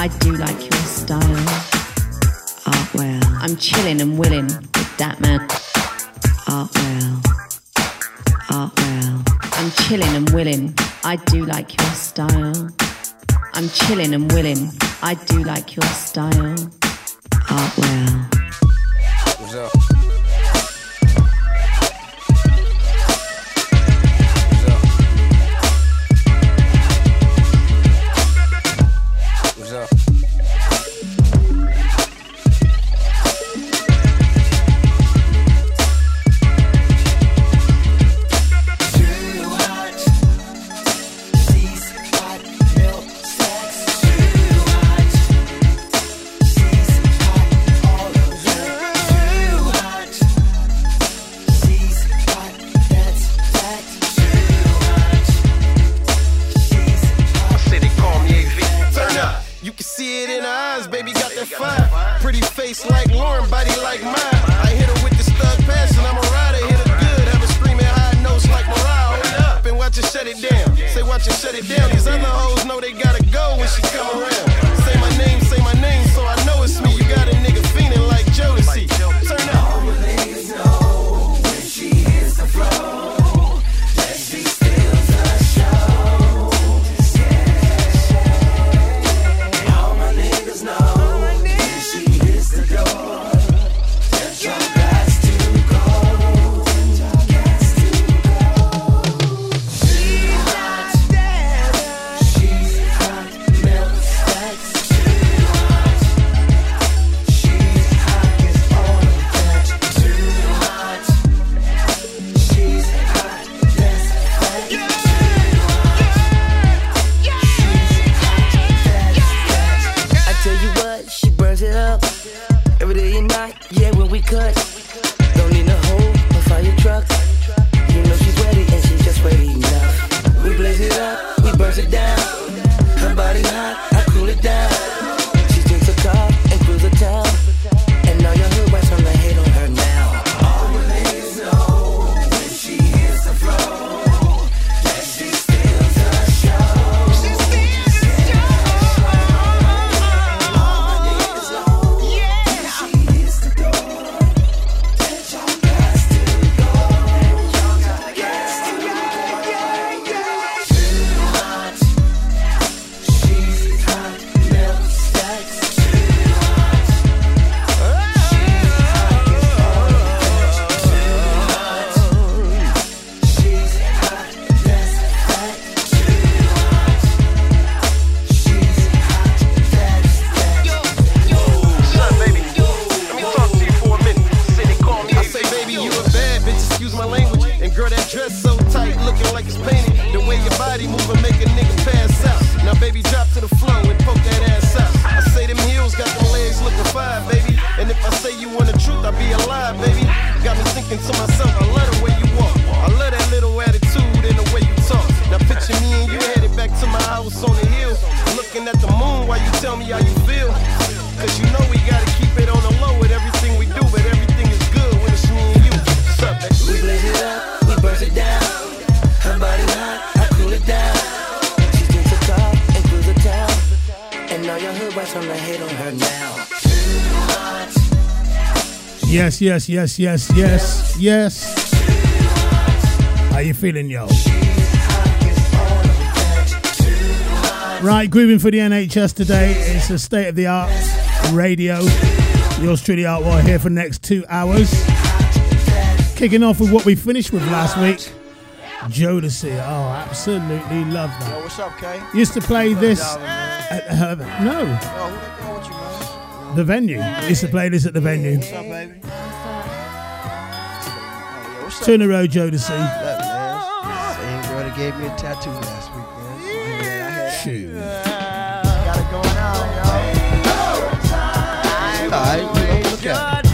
I do like your style. Art well. I'm chilling and willing with that man. Art well. Art well. I'm chilling and willing. I do like your style. I'm chilling and willing. I do like your style. Art well. What's up? Yes, yes, yes, yes, yes. How you feeling, yo? Right, grooving for the NHS today. It's a state of the art radio. Yours truly, Art War, here for the next two hours. Kicking off with what we finished with last week. Jodeci. Oh, absolutely love that. Yo, what's up, Kay? Used to play this. At, uh, no. The venue. Used to play this at the venue. What's up, baby? Turn around, Jodeci. Look, man. Same girl that gave me a tattoo last week, man. Shoot. Got it going on, y'all. All right, look at it.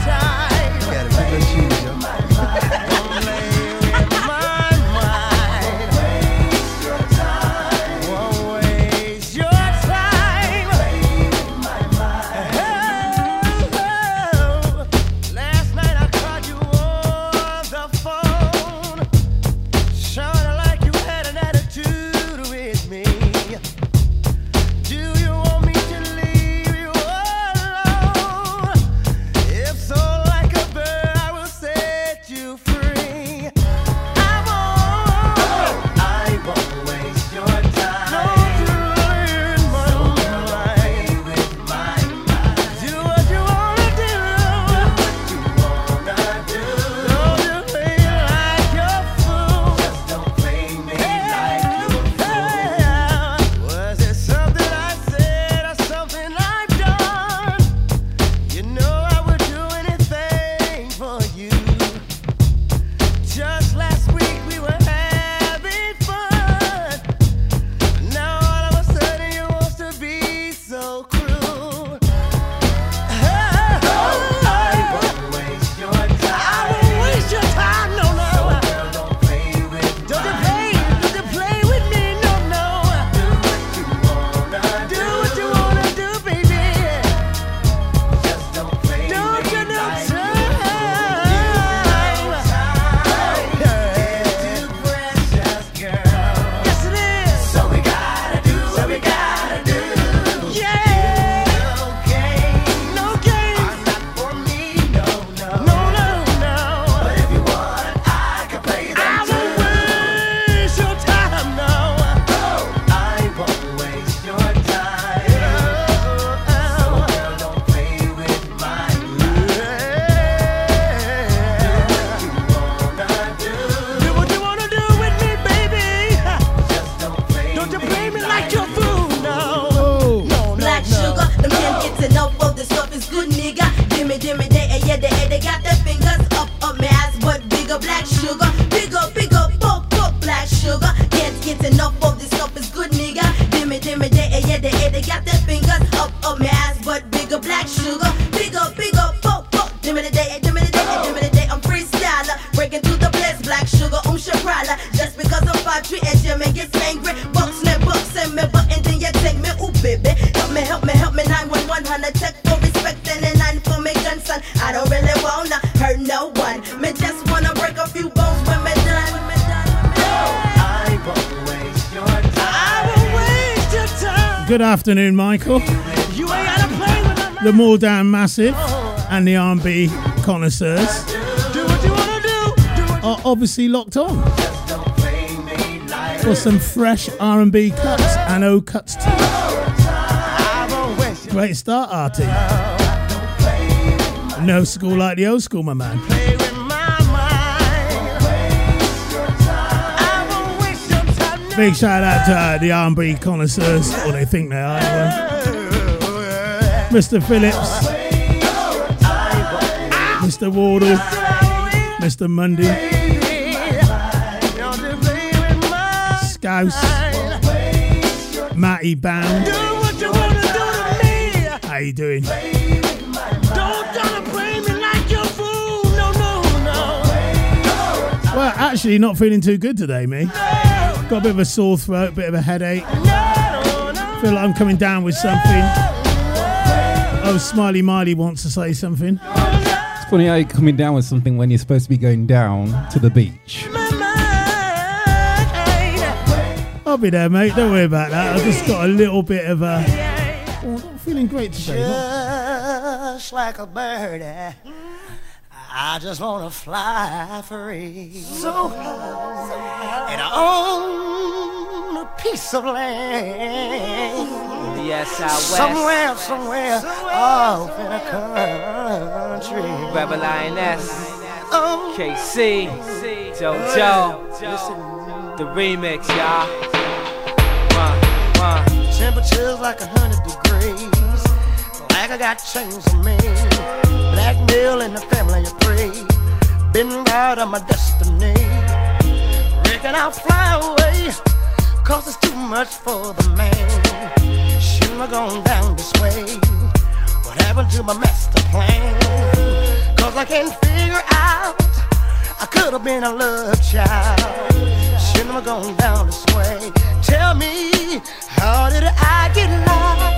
Look at it. Good afternoon, Michael. The More Down Massive and the R&B connoisseurs are obviously locked on for some fresh R&B cuts and O cuts too. Great start, Artie. No school like the old school, my man. Big shout out to uh, the R&B connoisseurs, or they think they are. Mr. Phillips, Mr. Wardle, Mr. Mundy, Scouse, Matty Bound. How you doing? Well, actually, not feeling too good today, me. Got a bit of a sore throat, a bit of a headache. Feel like I'm coming down with something. Oh, Smiley Miley wants to say something. It's funny how you're coming down with something when you're supposed to be going down to the beach. I'll be there, mate. Don't worry about that. I've just got a little bit of a. Oh, I'm not feeling great today. Just like a bird. I just wanna fly free. So and I own a piece of land. Yes, out west. Somewhere, somewhere, off in a country. Rebel INS. Oh, K-Ci. JoJo. The remix, y'all. One, one. temperatures like a hundred degrees. I got chains on me. Blackmail in the family of three. Been right on my destiny. Reckon I'll fly away. Cause it's too much for the man. Shouldn't have gone down this way. What happened to my master plan? Cause I can't figure out. I could have been a love child. Shouldn't have gone down this way. Tell me, how did I get lost?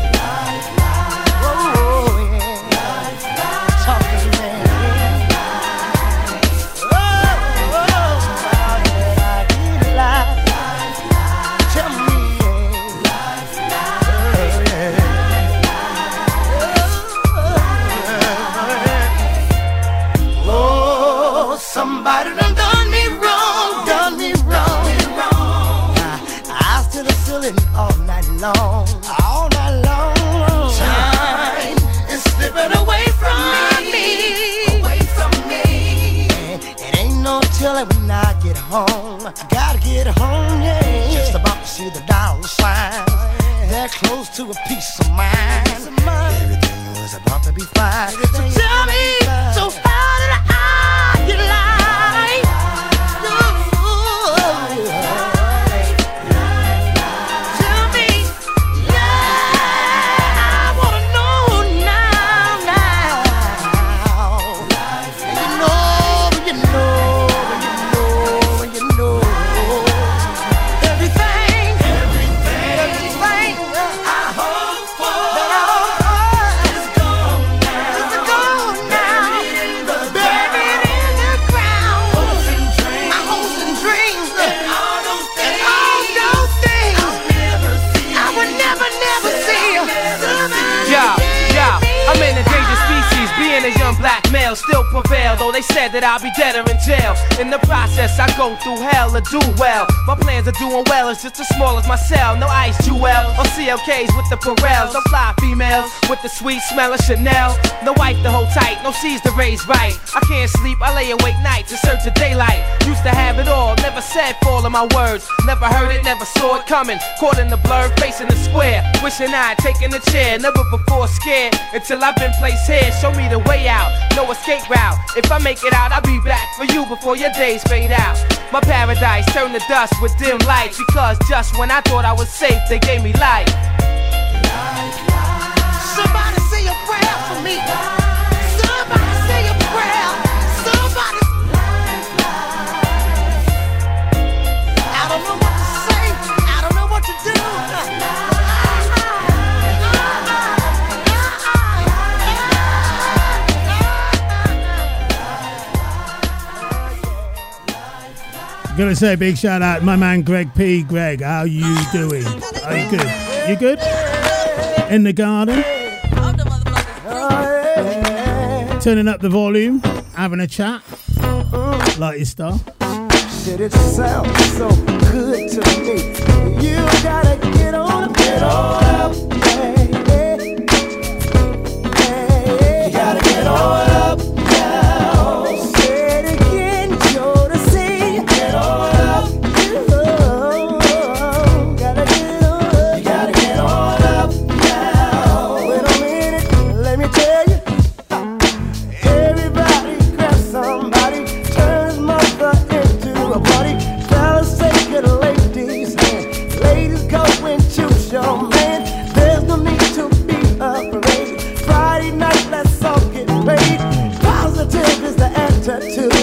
Home. Gotta get home, yeah. Just about to see the dollar sign. They're close to a peace of mind. Everything was about to be fine. So tell me, so how did I That I'll be dead or in jail. In the process, I go through hell to do well. My plans are doing well, it's just as small as my cell. No ice, jewel, or CLKs with the Pharrells. No fly females with the sweet smell of Chanel. No wife to hold tight, no C's to raise right. I can't sleep, I lay awake nights in search of daylight. Used to have it all, never said all of my words. Never heard it, never saw it coming. Caught in the blur, facing the square. Wishing I'd taken a chair, never before scared. Until I've been placed here, show me the way out. No escape route. If I make it out, I'll be back for you before your days fade out. My paradise turned to dust with dim lights. Because just when I thought I was safe, they gave me life. Somebody Gonna say big shout out, my man Greg P. Greg, how you doing? Are you good? You good? In the garden? Turning up the volume, having a chat, like your stuff. Shit, it sounds so good to me. You gotta get on, get on up, hey, hey, hey. You gotta get on is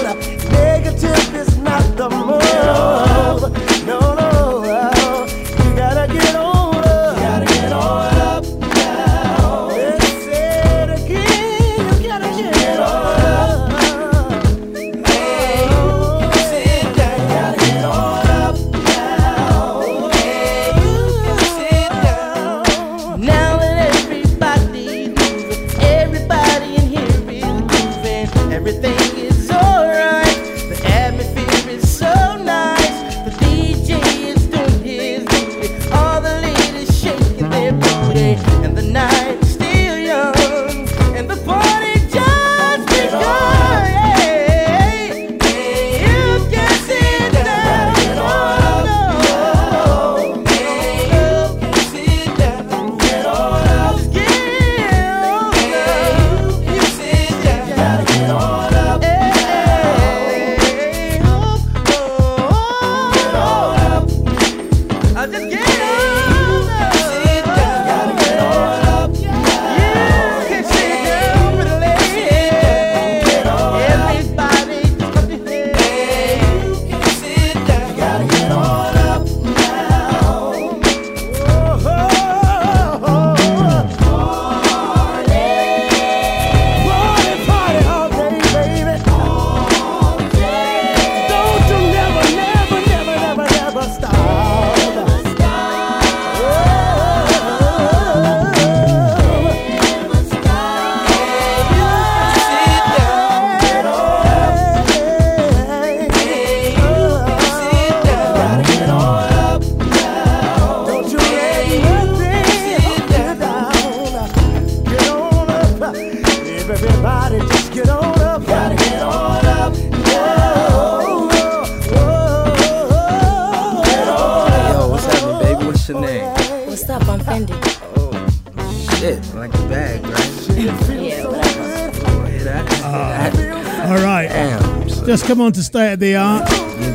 come on to State of the Art.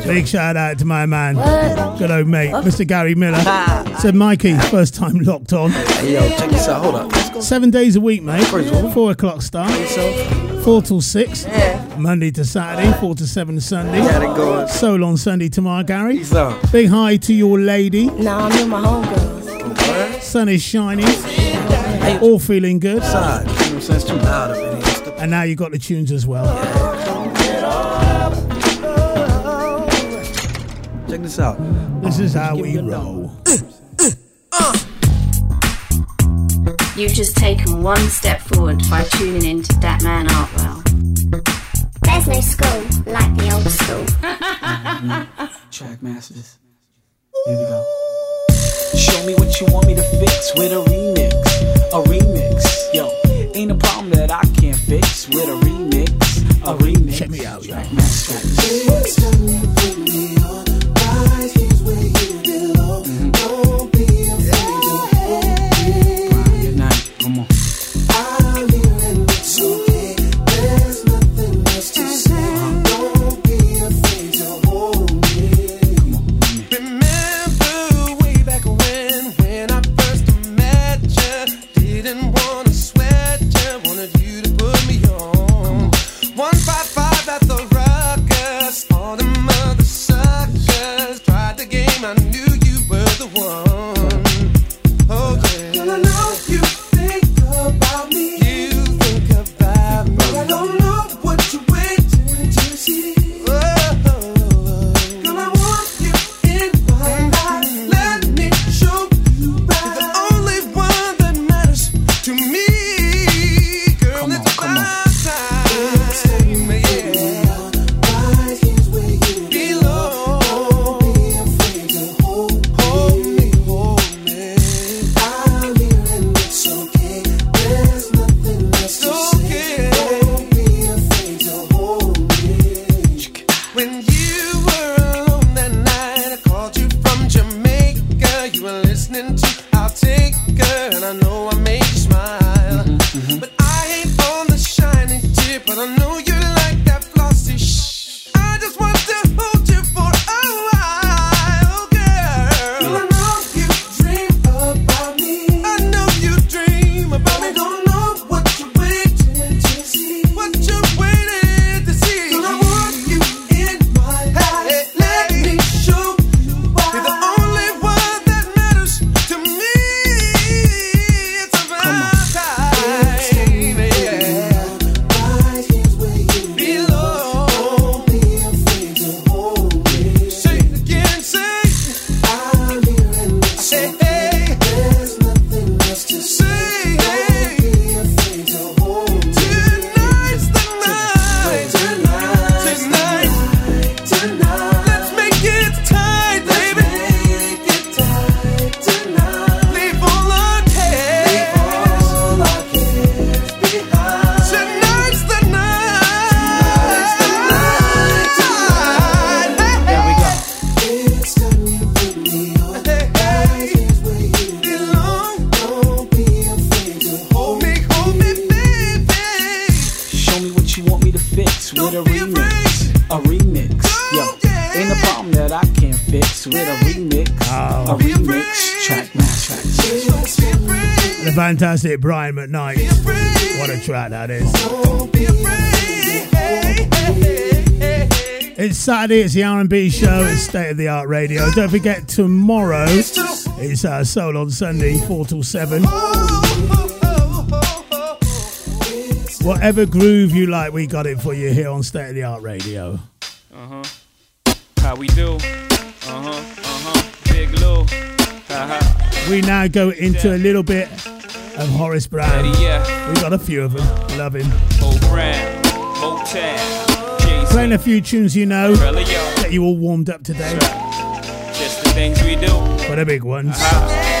Big shout out to my man, good old mate, Mr. Gary Miller. Said Mikey, first time locked on. Hey, yo, check this out. Hold up. Seven days a week, mate. First of all. Four o'clock start. Four till six. Monday to Saturday. Four to seven Sunday. got it going. Soul on Sunday tomorrow, Gary. Big hi to your lady. Nah, I'm with my homegirls. Sun is shining. All feeling good. Side. You know what I'm saying? It's too loud up in here. It's the- And now you got the tunes as well. Check this out. This is how we roll. Uh, uh, uh. You've just taken one step forward by tuning in to that man Artwell. There's no school like the old school. Track masters. Here we go. Show me what you want me to fix with a remix. A remix. Yo, ain't a problem that I can't fix with a remix. A remix. Check me out, yo. Track masters. Fantastic Brian McKnight. What a track that is. It's Saturday, it's the R&B show, it's State of the Art Radio. Don't forget, tomorrow it's uh, Soul on Sunday, 4 till 7. Whatever groove you like, we got it for you here on State of the Art Radio. Uh huh. How we do? Uh huh. Uh huh. Big Lou. Uh-huh. We now go into a little bit of Horace Brown. We got a few of them. Love him. Playing a few tunes you know, get you all warmed up today. Just the things we do. For the big ones. Uh-huh.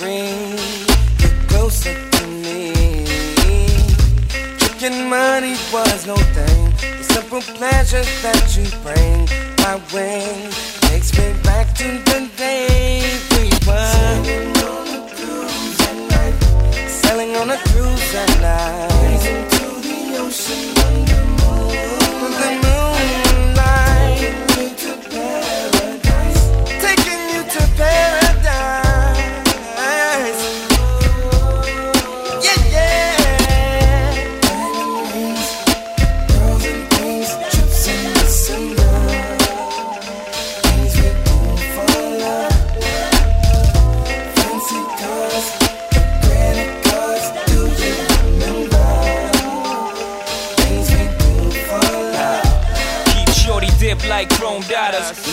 Bring you closer to me. Tricking money was no thing. The simple pleasures that you bring my way takes me back to the day we were sailing on a cruise at night. Sailing on a cruise at night. Into the ocean under moonlight. Taking you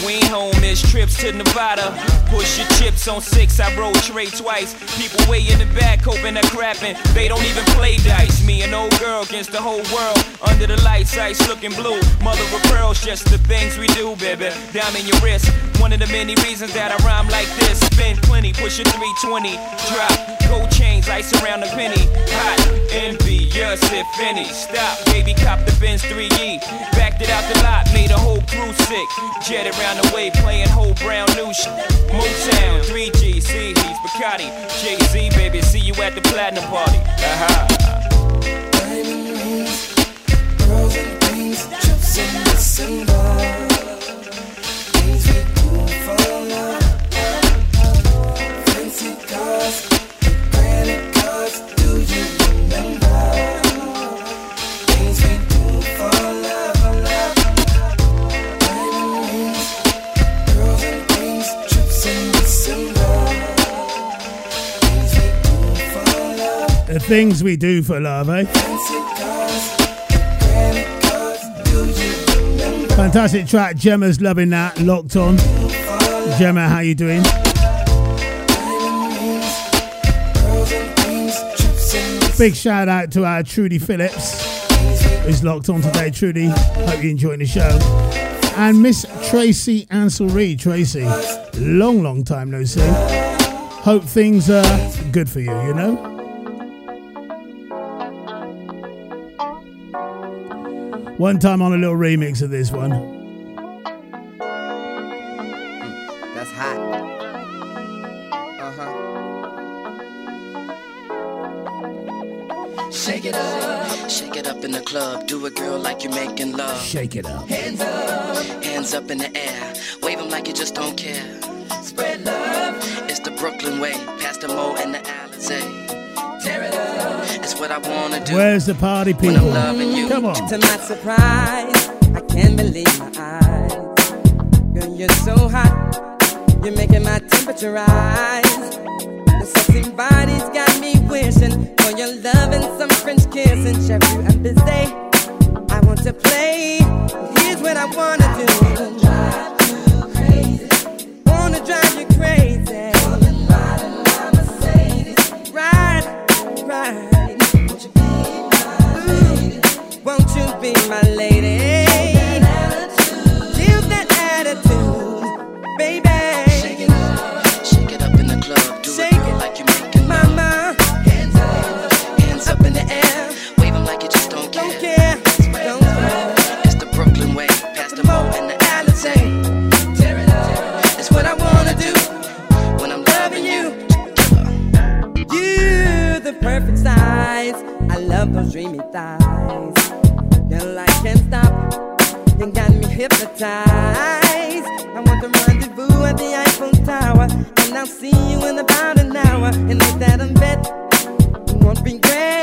We ain't home, it's trips to Nevada. Push your chips on six, I roll trade twice. People way in the back hoping they're crapping. They don't even play dice. Me and old girl against the whole world. Under the lights, ice looking blue. Mother of pearls, just the things we do, baby. Diamond in your wrist. One of the many reasons that I rhyme like this. Spend plenty, push a 320. Drop gold chains, ice around the penny. Hot, envious if any. Stop, baby, cop the Benz 3E. Backed it out the lot, made a whole crew sick. Jet around the way, playing Horace Brown new shit. Motown, 3G, C, he's Bacardi. Jay Z, baby, see you at the platinum party. Aha. Diamond rings, pearls and things, trips in things we do for love, eh? Fantastic track. Gemma's loving that. Locked on. Gemma, how you doing? Big shout out to our Trudy Phillips, who's locked on today. Trudy, hope you're enjoying the show. And Miss Tracy Ansel Reed. Tracy, long, long time no see. Hope things are good for you, you know? One time on a little remix of this one. That's hot. Uh huh. Shake it up, shake it up in the club. Do it, girl, like you're making love. Shake it up. Hands up, hands up in the air. Wave 'em like you just don't care. Spread love. It's the Brooklyn way, past the Mo and the Alizé. Tear. It's what I wanna do. Where's the party When I'm people? loving you. Come on. To my surprise, I can't believe my eyes. Girl, you're so hot, you're making my temperature rise. The sexy body's got me wishing for your love and some French kissing. Chef, you I'm busy. I want to play. Here's what I wanna do. Wanna drive you crazy. Won't you be my lady? Give that attitude, baby. Shake it up, shake it up in the club. Do it, girl, like you're making. Mama. Hands up, hands up in the air. Wave like you just don't care. Don't care, don't care. It's the Brooklyn way, past the Mo and the Alizé. Tear it up. It's what I wanna do when I'm loving you. You the perfect size. I love those dreamy thighs. Hypnotized. I want to rendezvous at the Eiffel Tower, and I'll see you in about an hour. And like that, I'm bet won't regret.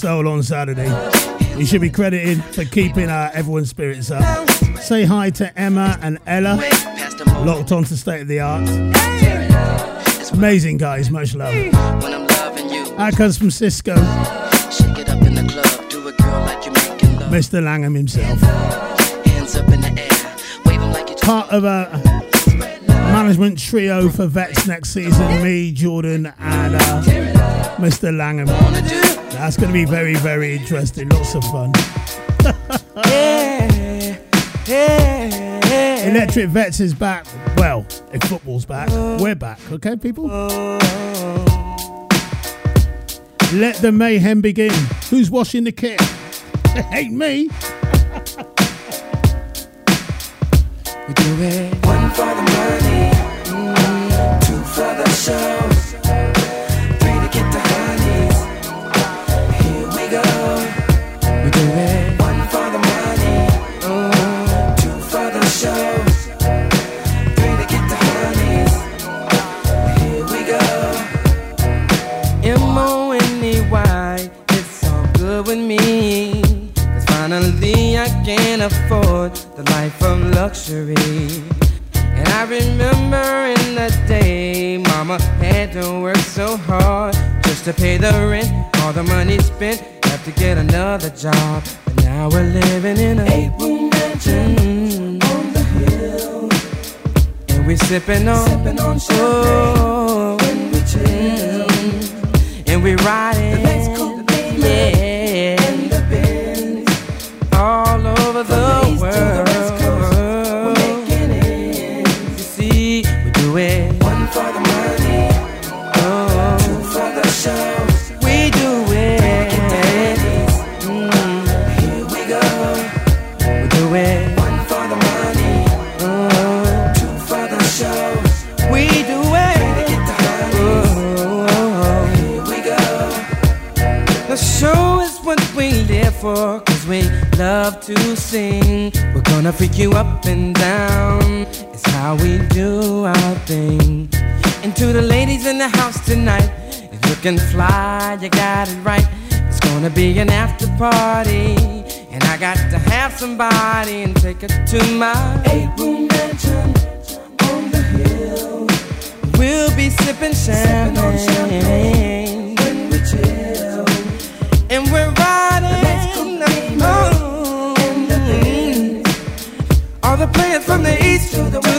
soul on Saturday. He should be credited for keeping uh, everyone's spirits up. Say hi to Emma and Ella, locked on to State of the Art. It's amazing, guys. Much love. Akaz from Cisco. Mr. Langham himself. Part of a management trio for Vets next season. Me, Jordan, and uh, Mr. Langham. That's going to be very, very interesting. Lots of fun. yeah, yeah. Electric Vets is back. Well, if football's back, we're back. Okay, people? Let the mayhem begin. Who's washing the kit? It ain't me. we do it one for the money, two for the show. money spent, have to get another job. But now we're living in a eight room mansion mm-hmm. on the hill, and we're sipping on, sipping on champagne. Oh, to the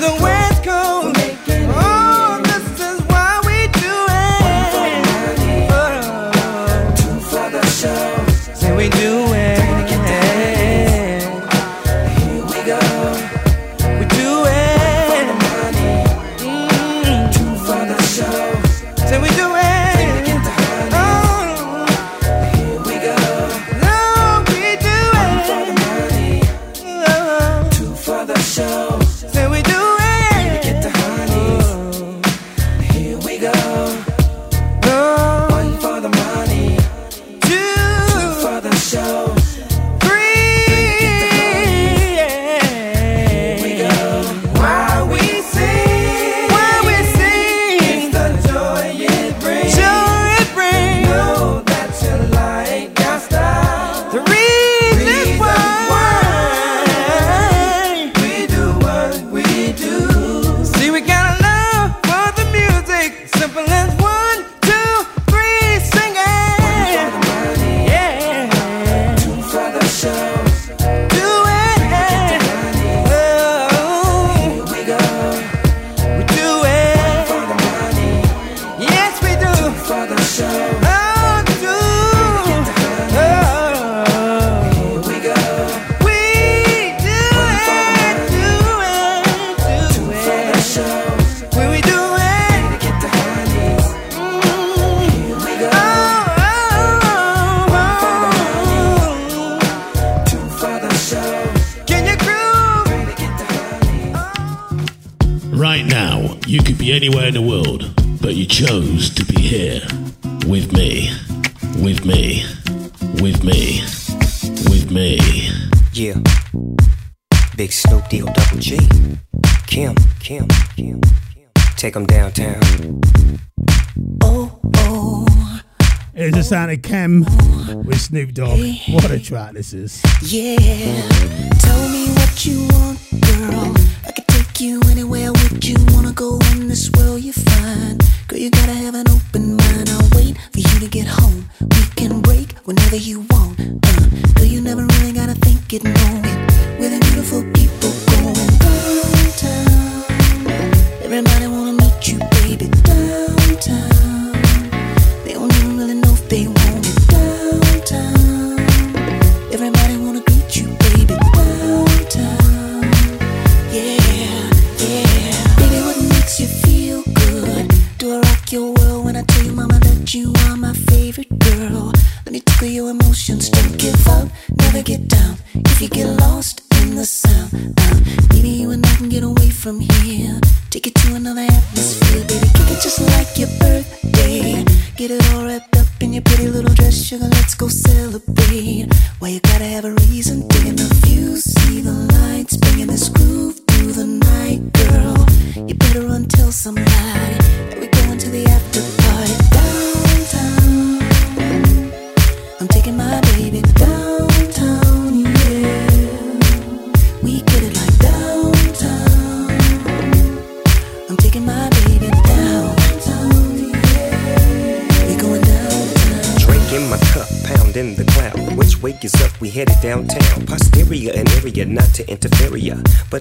Is.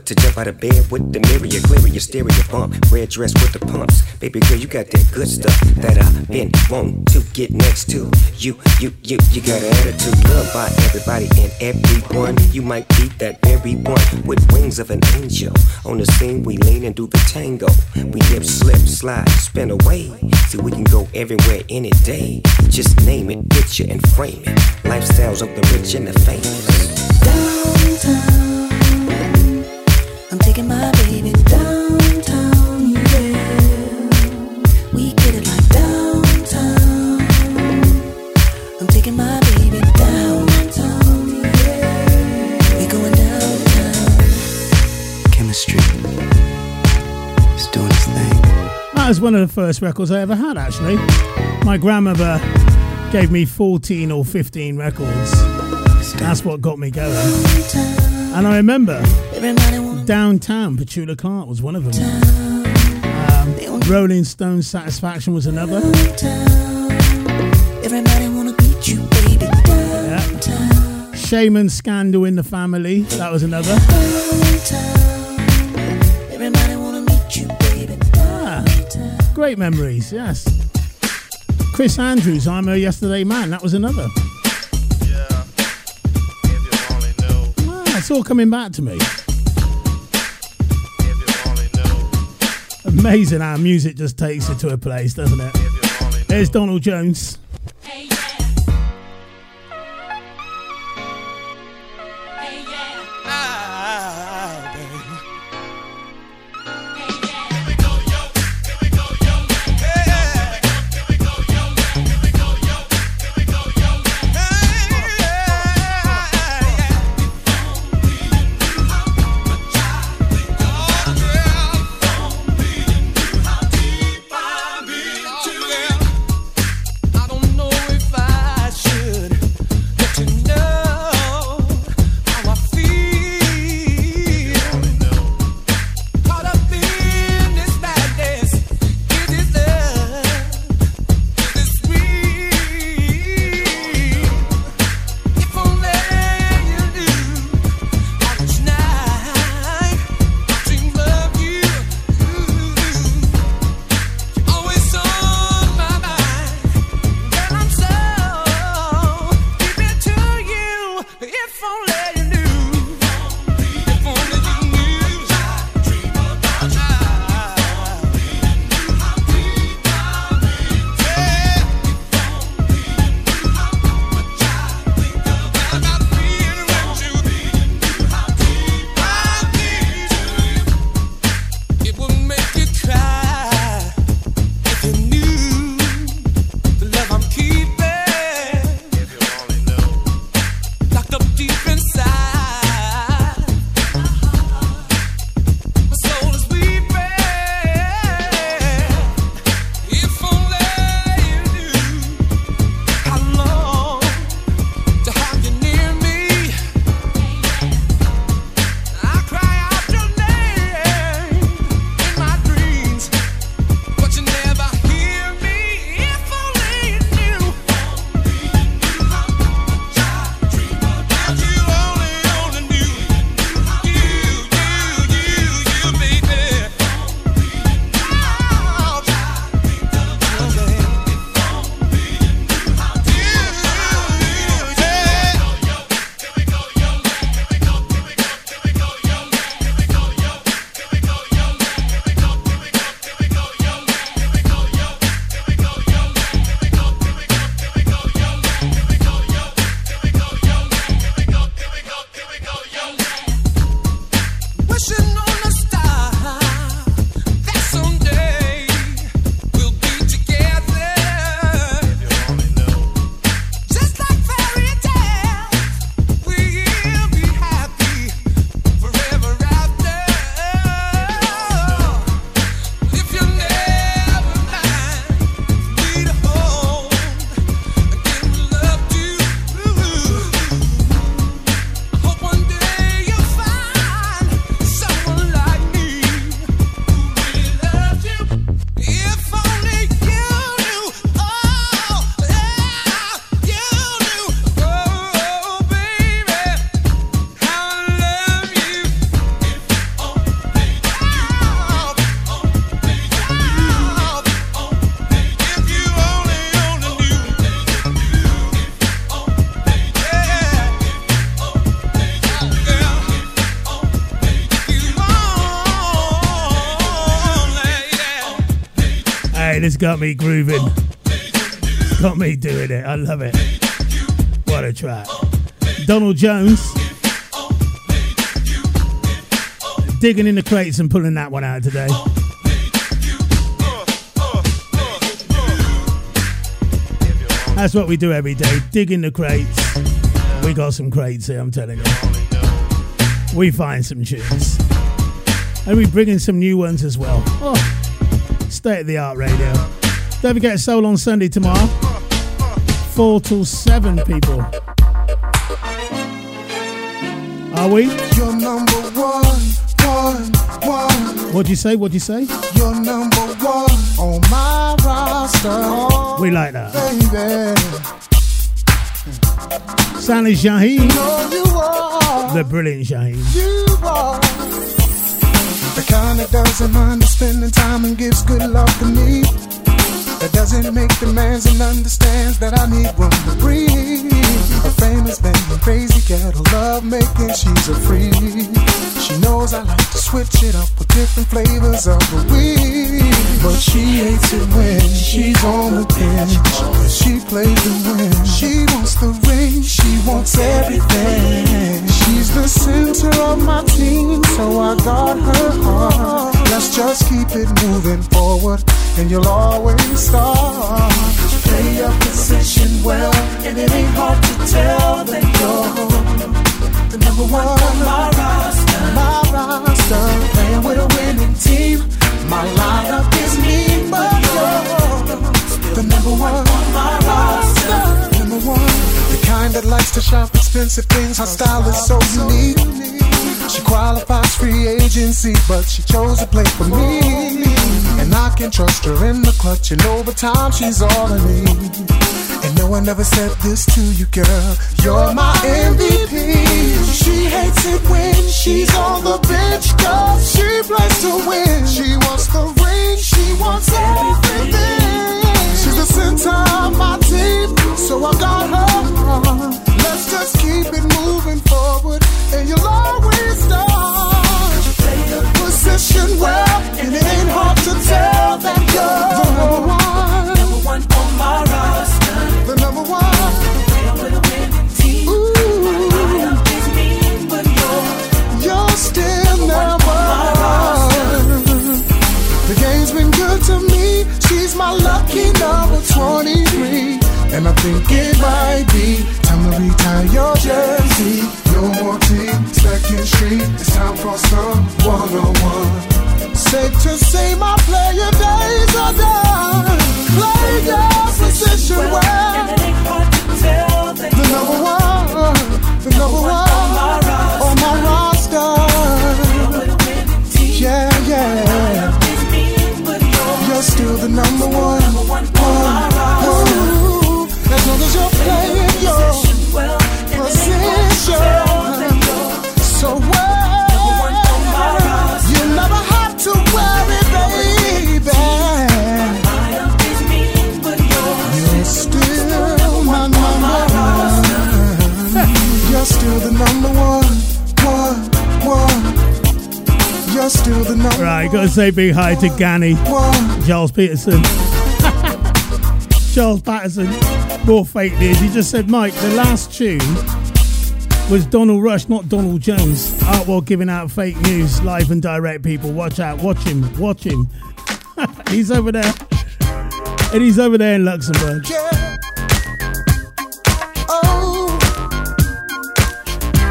But to jump out of bed with the mirror, clear your stereo bump. Red dress with the pumps. Baby girl, you got that good stuff that I've been wanting to get next to. You, you, you, you got an attitude. Loved by everybody and everyone. You might be that very one with wings of an angel. On the scene, we lean and do the tango. We dip, slip, slide, spin away. See, we can go everywhere any day. Just name it, picture, and frame it. Lifestyles of the rich and the famous. downtown. I'm taking my baby downtown, yeah. We get it like downtown. I'm taking my baby downtown, yeah. We going downtown. Chemistry. It's doing its thing. That was one of the first records I ever had, actually. My grandmother gave me 14 or 15 records. That's what got me going. And I remember Downtown, Petula Clark was one of them. Um, Rolling Stone Satisfaction was another. Everybody wanna greet you, baby. Yeah. Shame and Scandal in the Family, that was another. Everybody wanna meet you, baby. Ah, great memories, yes. Chris Andrews, I'm a Yesterday Man, that was another. It's all coming back to me. Amazing how music just takes you to a place, doesn't it? There's Donald Jones. I it's got me grooving. It's got me doing it. I love it. What a track. Donald Jones. Digging in the crates and pulling that one out today. That's what we do every day. Dig in the crates. We got some crates here, I'm telling you. We find some tunes. And we bring in some new ones as well. Oh, state of the art radio. Don't forget Soul on Sunday tomorrow. 4 till 7, people. Are we? You're number one, one, one. What'd you say? What'd you say? You're number one on my roster. We like that. Baby. Sally Shaheen. You are. The brilliant Shaheen. The kind that doesn't mind spending time and gives good love to me. That doesn't make demands and understands that I need room to breathe. A famous banging crazy cat who love making, she's a freak. She knows I like to switch it up with different flavors of the weed. But she hates it when she's on the bench. She plays the win. She wants the ring, she wants everything. She's the center of my team, so I got her heart. Let's just keep it moving forward, and you'll always start. Play your position well, and it ain't hard to tell that you're the number one on my roster. My roster, playing with a winning team. My lineup is mean, but you're the number one on my roster. Number one, the kind that likes to shop expensive things. Her style is so unique. She qualifies free agency, but she chose to play for me. And I can trust her in the clutch, and over time she's all I need. And no one ever said this to you, girl. You're my MVP. She hates it when she's on the bench, cause she plays to win. She wants the ring, she wants everything. The center of my team, so I got her. Let's just keep it moving forward, your jersey. No more team, second street. It's time for some one on one. Safe to say my player days are done. Gotta say big hi to Ganny. Charles Peterson. Charles Patterson. More fake news. He just said, Mike, the last tune was Donald Rush, not Donald Jones. Artwell giving out fake news, live and direct, people. Watch out. Watch him. Watch him. he's over there. And he's over there in Luxembourg. Oh,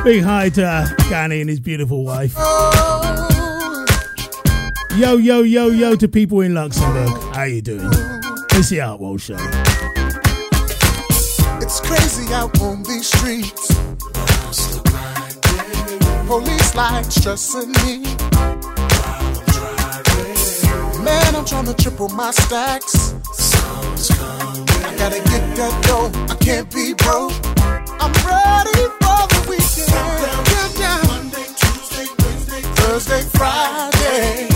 Big hi to uh, Ganny and his beautiful wife. Yo, yo, yo, yo to people in Luxembourg. How you doing? It's the Artwell Show. It's crazy out on these streets. Police like stressing me. Man, I'm trying to triple my stacks. I gotta get that dough. I can't be broke. I'm ready for the weekend. Get down. Monday, Tuesday, Wednesday, Thursday, Friday.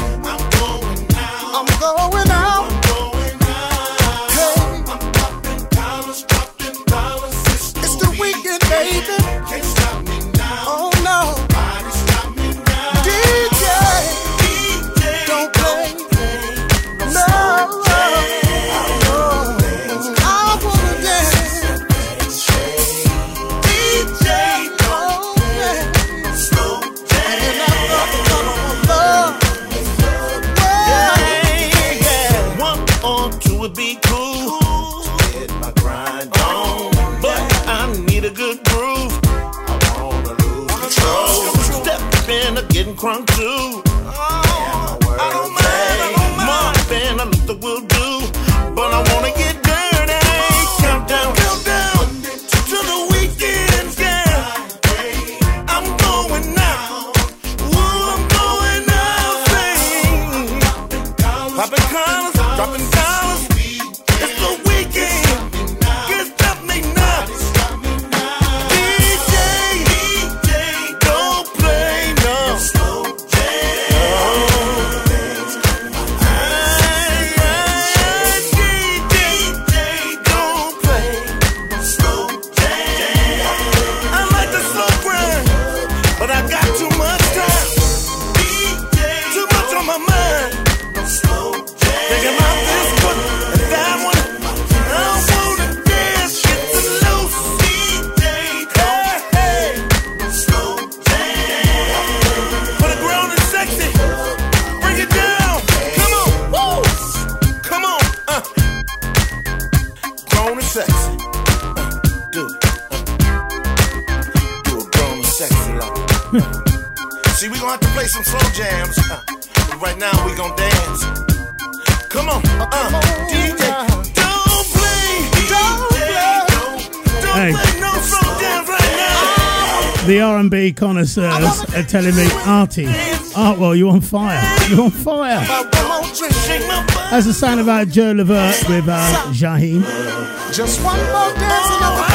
I'm going play some slow jams. Uh, right now, we gonna dance. Come on, uh, DJ, don't play, don't play, don't Hey. play no slow jams right now. The R&B connoisseurs are telling me, Artie, Art, well, you're on fire. You're on fire. That's the sound about Joe Levert with uh, Jaheim. Just one more dance another party line.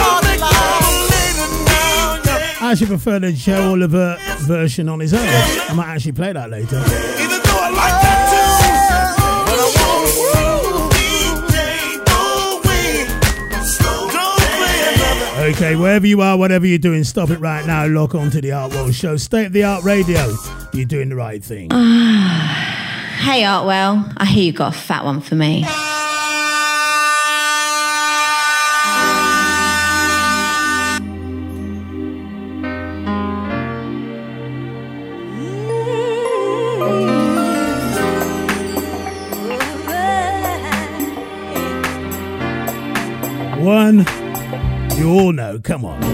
I actually prefer the Joe Levert version on his own. I might actually play that later. Even though I like that tune, but I want DJ, we don't play another. Okay, wherever you are, whatever you're doing, stop it right now. Lock on to the Artwell Show. State of the Art Radio. You're doing the right thing. Hey, Artwell, I hear you got a fat one for me. One, you all know. Come on.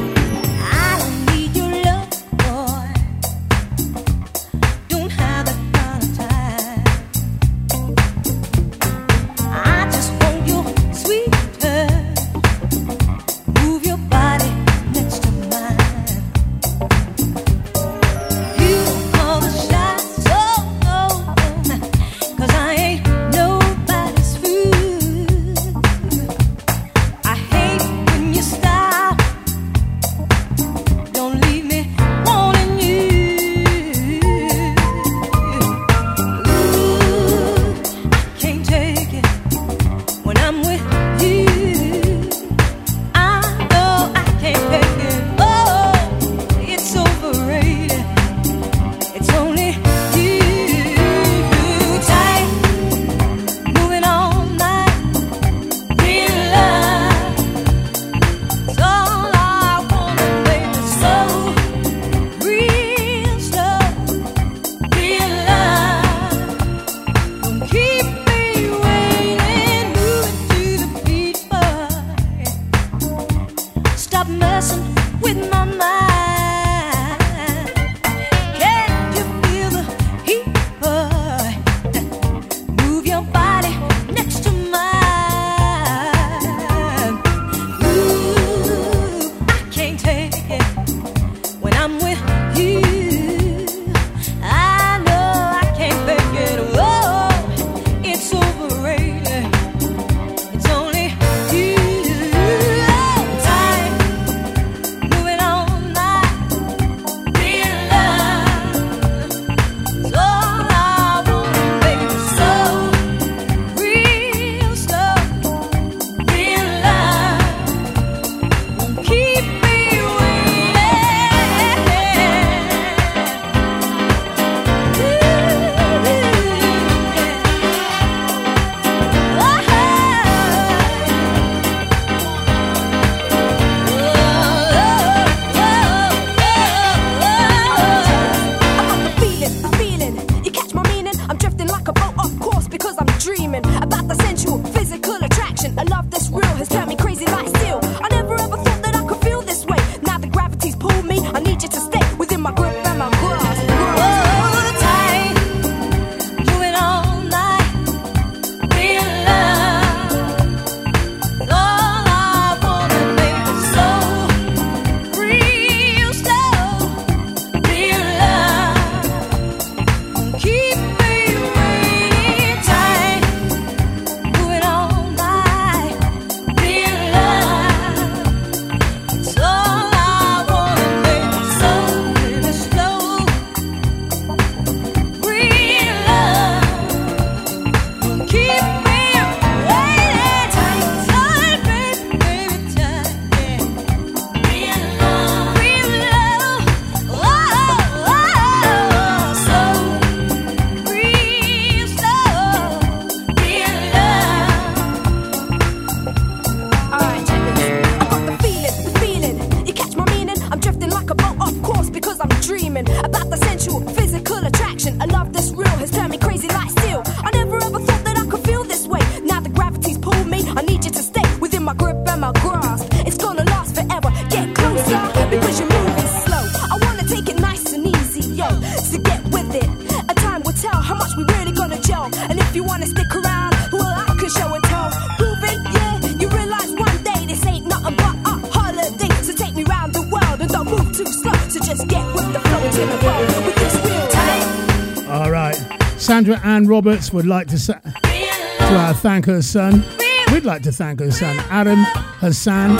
Roberts would like to sa- to uh, thank her son. We'd like to thank her son, Adam Hassan.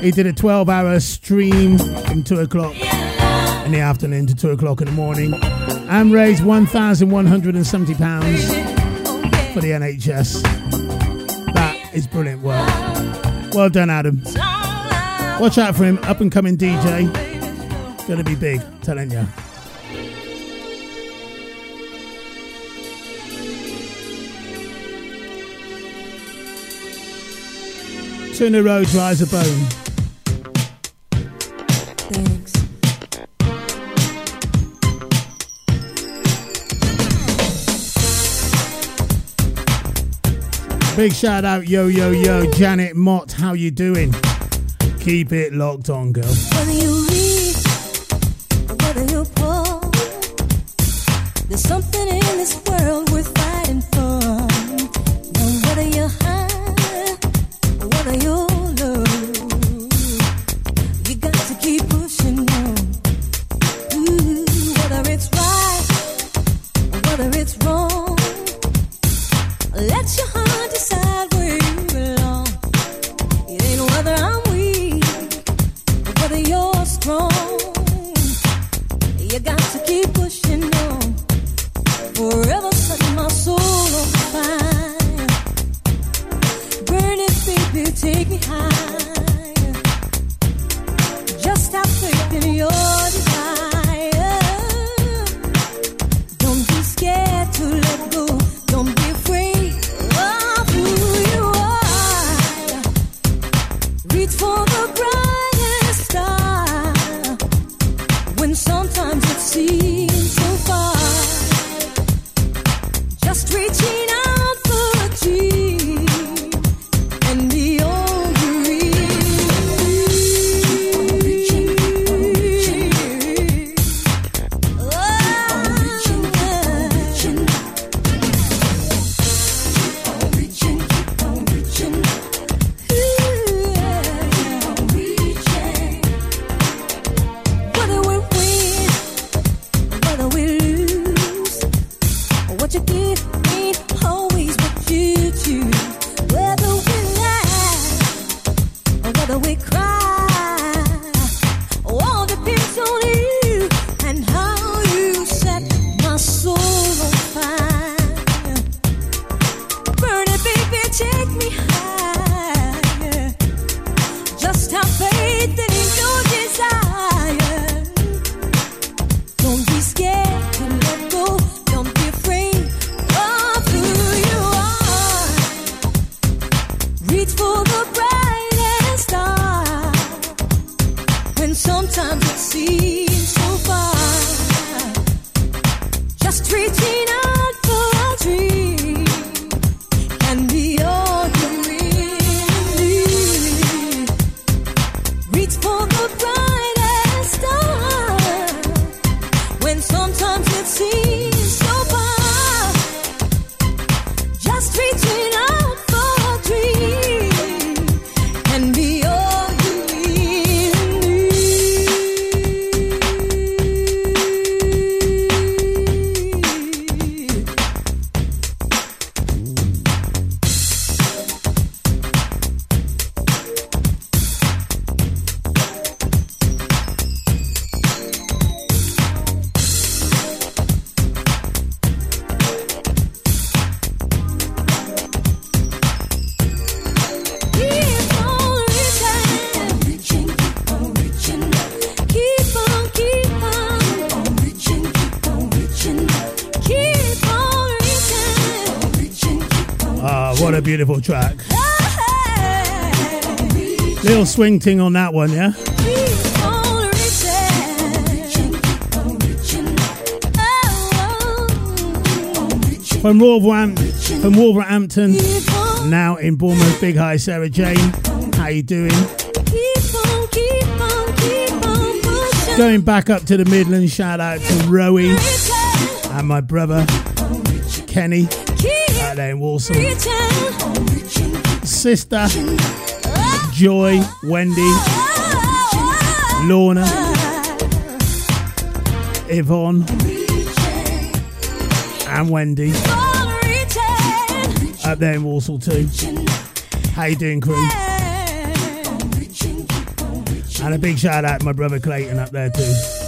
He did a 12 hour stream from 2 o'clock in the afternoon to 2 o'clock in the morning and raised £1,170 for the NHS. That is brilliant work. Well done, Adam. Watch out for him, up and coming DJ. Gonna be big, telling you. Two in a row dries a bone. Thanks. Big shout out, yo, yo, yo, Janet Mott, how you doing? Keep it locked on, girl. Swing ting on that one, yeah? From Wolverhampton, from Wolverhampton, now in Bournemouth, Big Hi, Sarah Jane. How you doing? Going back up to the Midlands, shout out to Rowie and my brother Kenny out there in Walsall. Sister Joy, Wendy, Lorna, Yvonne, and Wendy up there in Walsall too. How you doing, crew? And a big shout out to my brother Clayton up there too.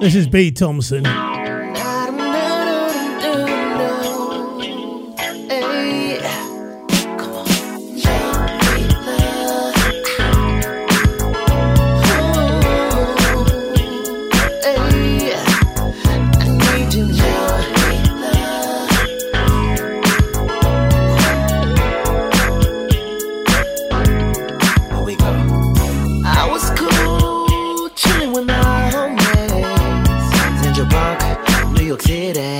This is B. Thompson. Park, New York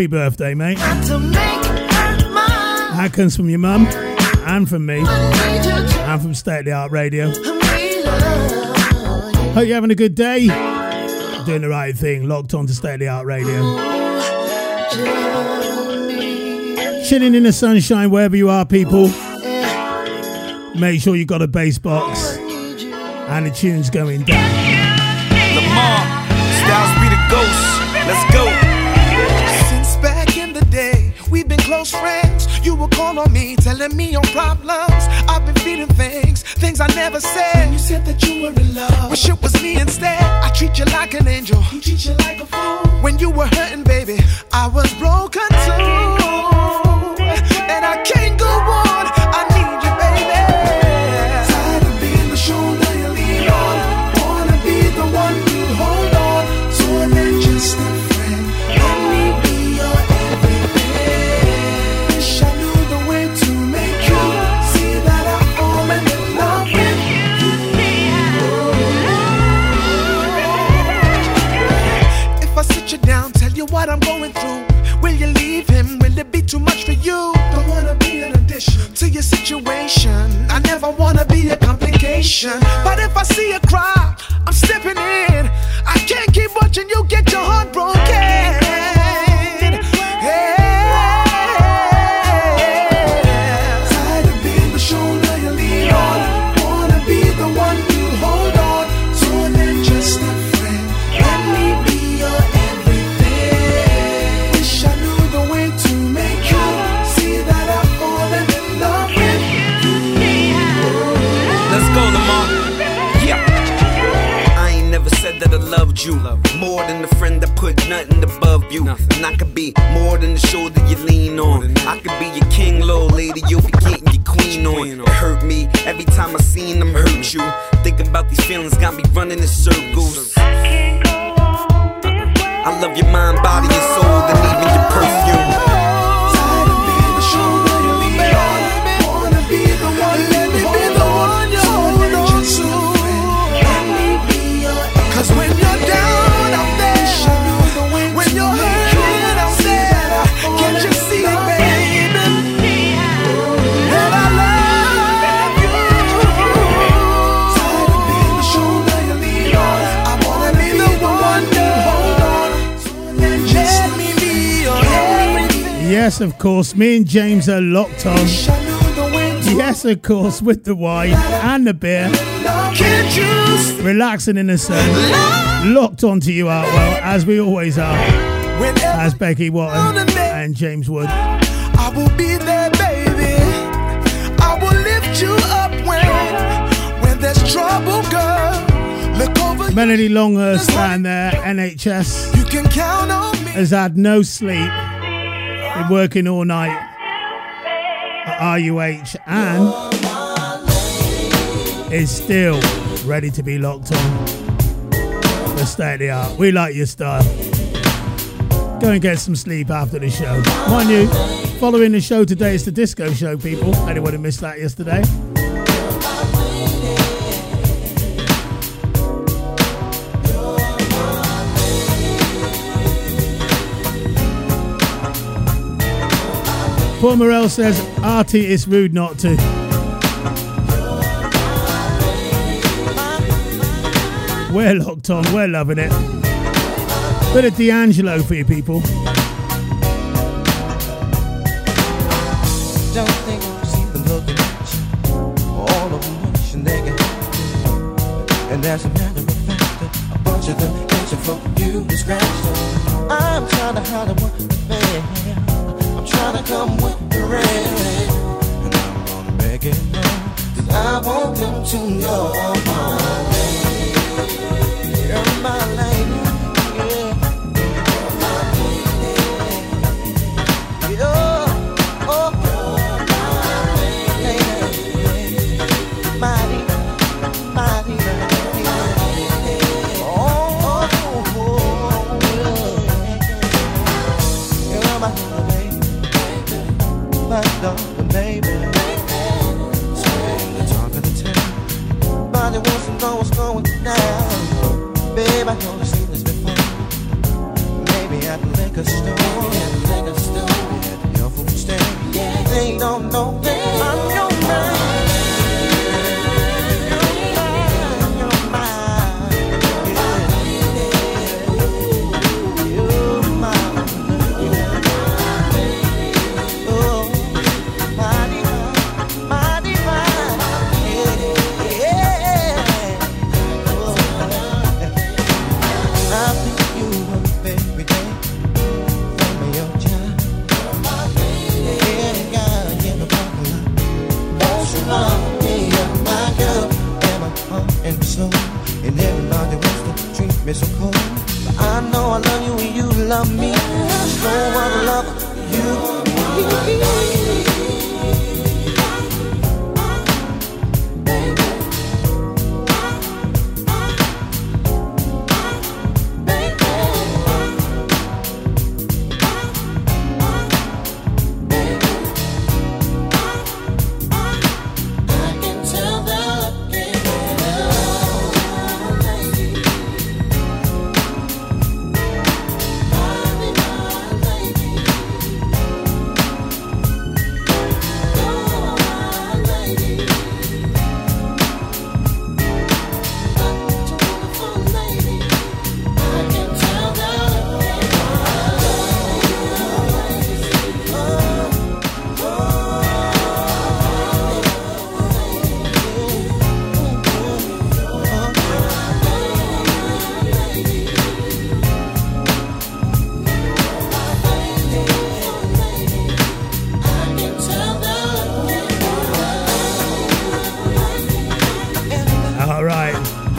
happy birthday, mate. To make her mine. That comes from your mum and from me and from State of the Art Radio. Hope you're having a good day. Doing the right thing, locked on to State of the Art Radio. Chilling in the sunshine wherever you are, people. Make sure you got a bass box and the tune's going down. Lamar, Styles P the ghost. Let's go. You would call on me, telling me your problems. I've been feeling things, things I never said. You said that you were in love. Wish it was me instead. I treat you like an angel. He treat you like a fool. When you were hurting, baby, I was broken too. see a crowd. course, me and James are locked on. Yes, of course, with the wine and the beer. Relaxing in the sun. Locked on to you, Artwell, as we always are. As Becky Watton and James Wood. I will be there, baby. I will lift you up when, when there's trouble, girl. Look over Melanie Longhurst and their NHS has had no sleep working all night at RUH and is still ready to be locked on the state of the art. We like your style. Go and get some sleep after the show. Mind you, following the show today is the disco show, people. Anyone who missed that yesterday? Paul Morell says, Artie, it's rude not to. We're locked on, we're loving it. Bit of D'Angelo for you people. And as a matter of fact, a bunch of them for you to scratch. I'm trying to hide to know.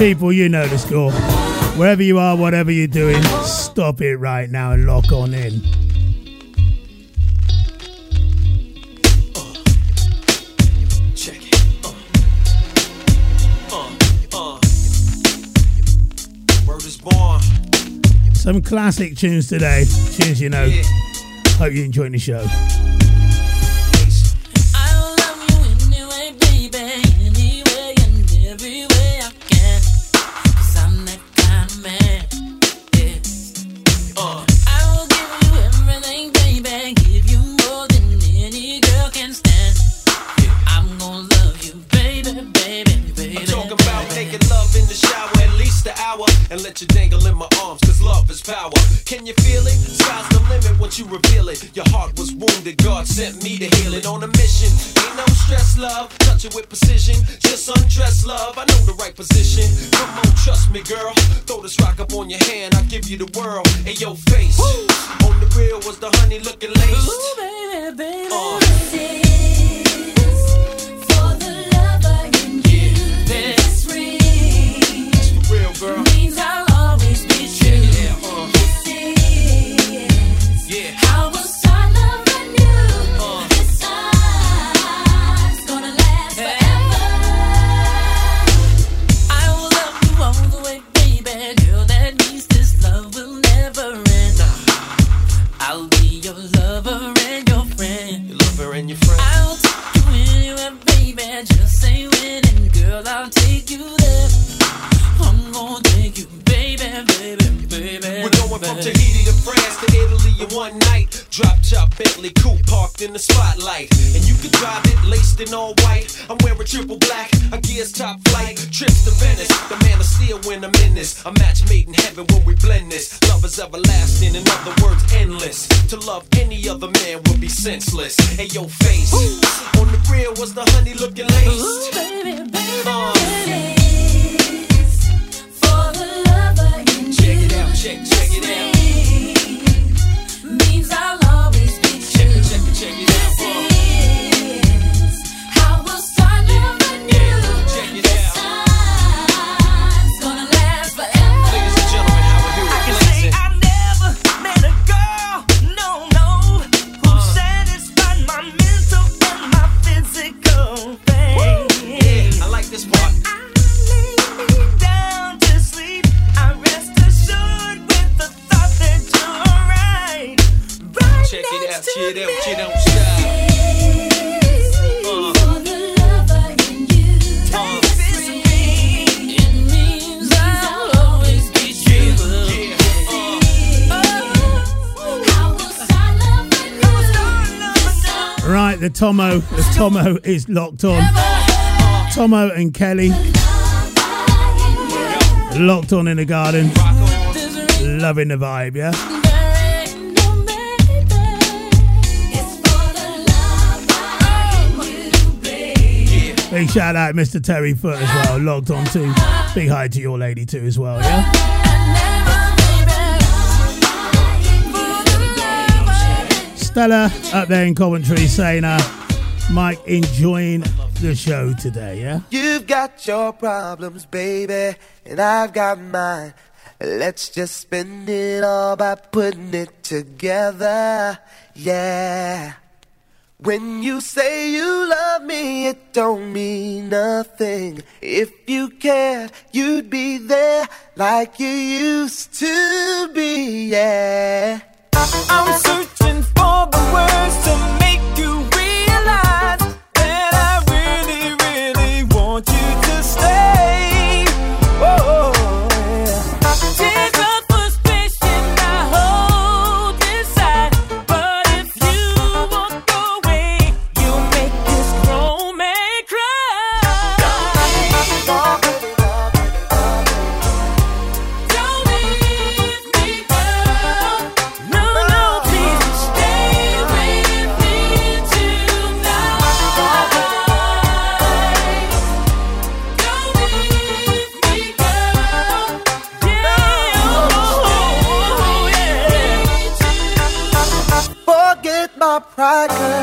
People, you know the score. Wherever you are, whatever you're doing, stop it right now and lock on in. Some classic tunes today. Tunes, you know. Hope you're enjoying the show. Tomo Tomo is locked on. Tomo and Kelly locked on in the garden, loving the vibe, yeah. Big shout out Mr. Terry Foot as well, Locked on too. Big hi to your lady too as well, yeah? Stella up there in Coventry saying, uh, Mike, enjoying the show today, yeah? You've got your problems, baby, and I've got mine. Let's just spend it all by putting it together, yeah. When you say you love me, it don't mean nothing. If you cared, you'd be there like you used to be, yeah. I'm searching for the words to pride, girl.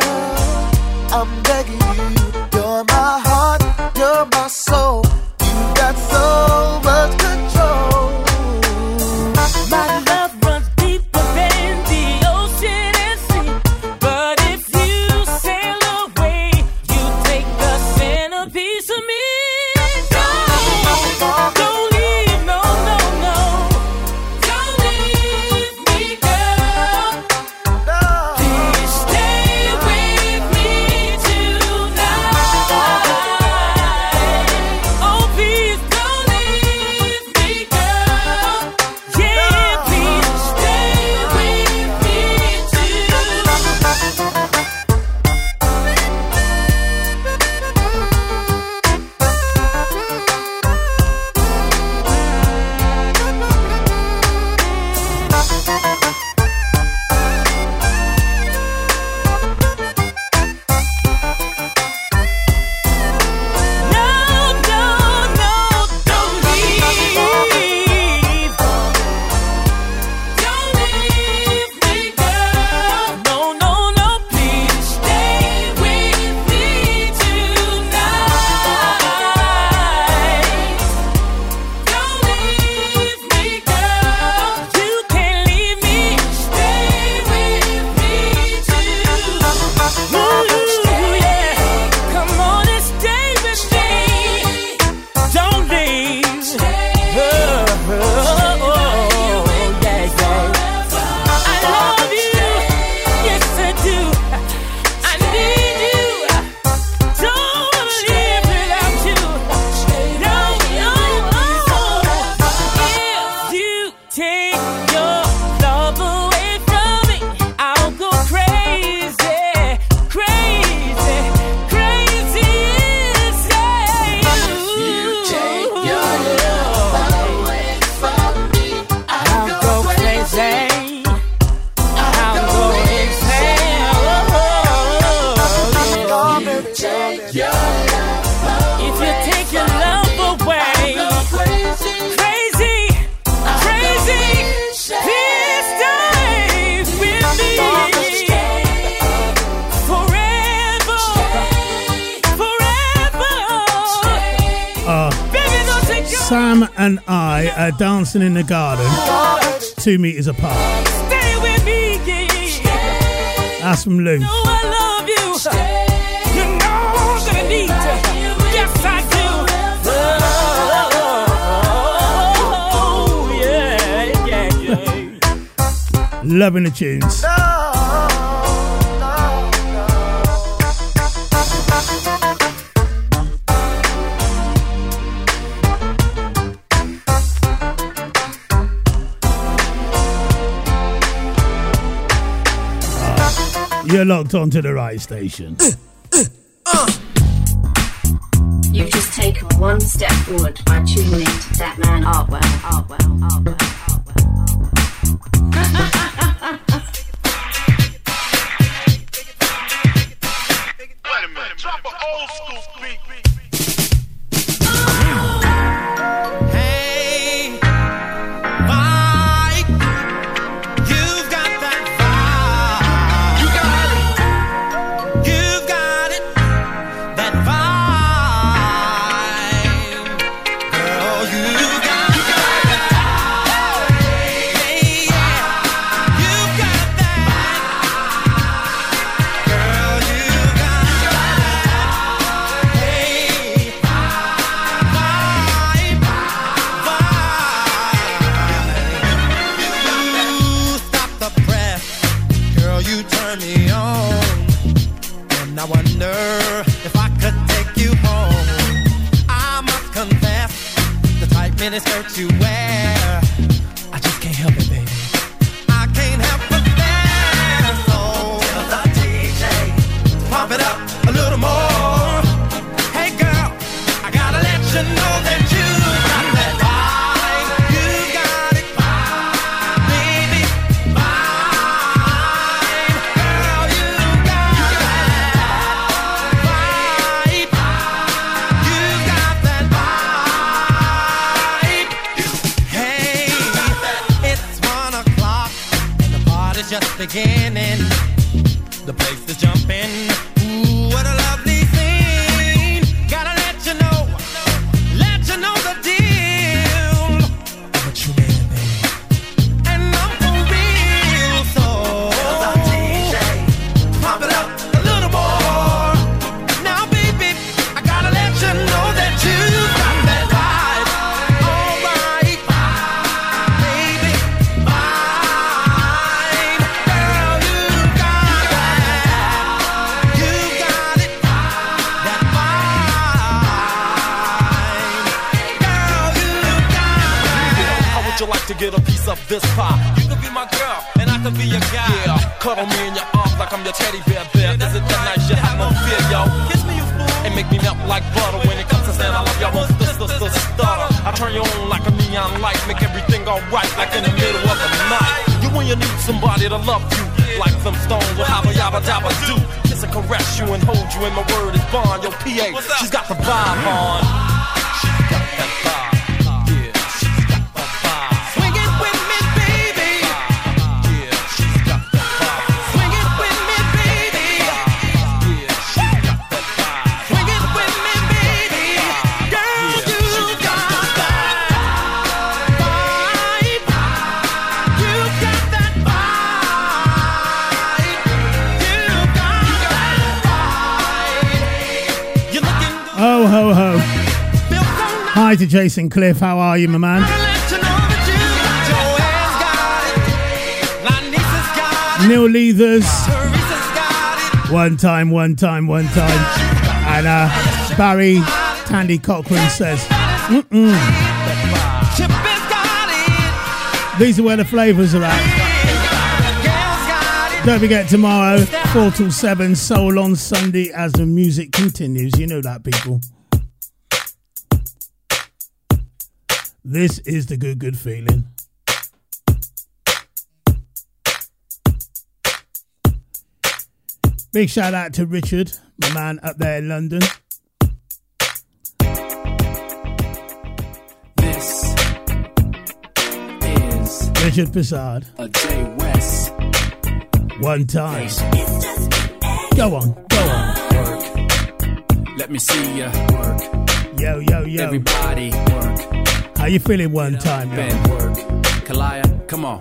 Yeah, yeah. Loving the tunes. You're locked onto the right station. Uh, uh, uh. You've just taken one step forward by this pie? You could be my girl, and I could be your guy. Yeah, cuddle me in your arms like I'm your teddy bear. bear. Is it that nice? You have no fear, yo. Kiss me, you fool, and make me melt like butter. When it comes to saying I love you, I won't st- st- st- stutter. I turn you on like a neon light, make everything alright, like in the middle of the night. You when you need somebody to love you, like some stones with haba yabba dabba do. Kiss and caress you and hold you, and my word is bond. Yo, PA, she's got the vibe on. Hi to Jason Cliff. How are you, my man? Neil Leathers. One time, one time, one time. And uh, Barry Tandy Cochran says, Mm-mm. These are where the flavours are at. Don't forget tomorrow, 4 till 7, Soul on Sunday as the music continues. You know that, people. This is the good, good feeling. Big shout out to Richard, my man up there in London. This is Richard Pissard. a J West One time. Go on, go on. work. Let me see ya work. Yo, yo, yo. Everybody work. How you feeling one time, work. Kalaya, come on.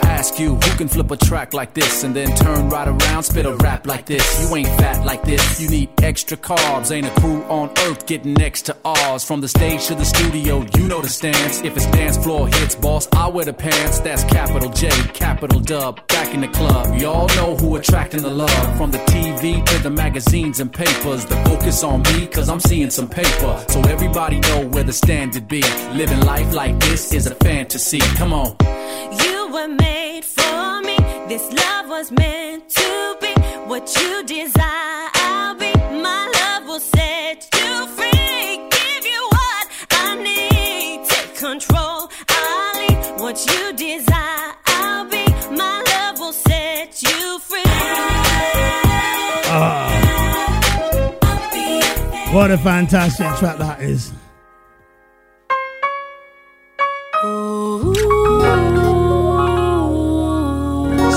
ask you, who can flip a track like this and then turn right around, spit a rap like this? You ain't fat like this, you need extra carbs. Ain't a crew on earth getting next to ours. From the stage to the studio, you know the stance. If it's dance floor hits, boss, I wear the pants. That's capital J, capital dub. Back in the club, y'all know who attracting the love. From the TV to the magazines and papers, the focus on me, cause I'm seeing some paper. So everybody know where the standard be. Living life like this is a fantasy. Come on. You were made for me. This love was meant to be what you desire. I'll be. My love will set you free. Give you what I need. Take control. I'll what you desire. I'll be. My love will set you free. Ah. What a fantastic track that is.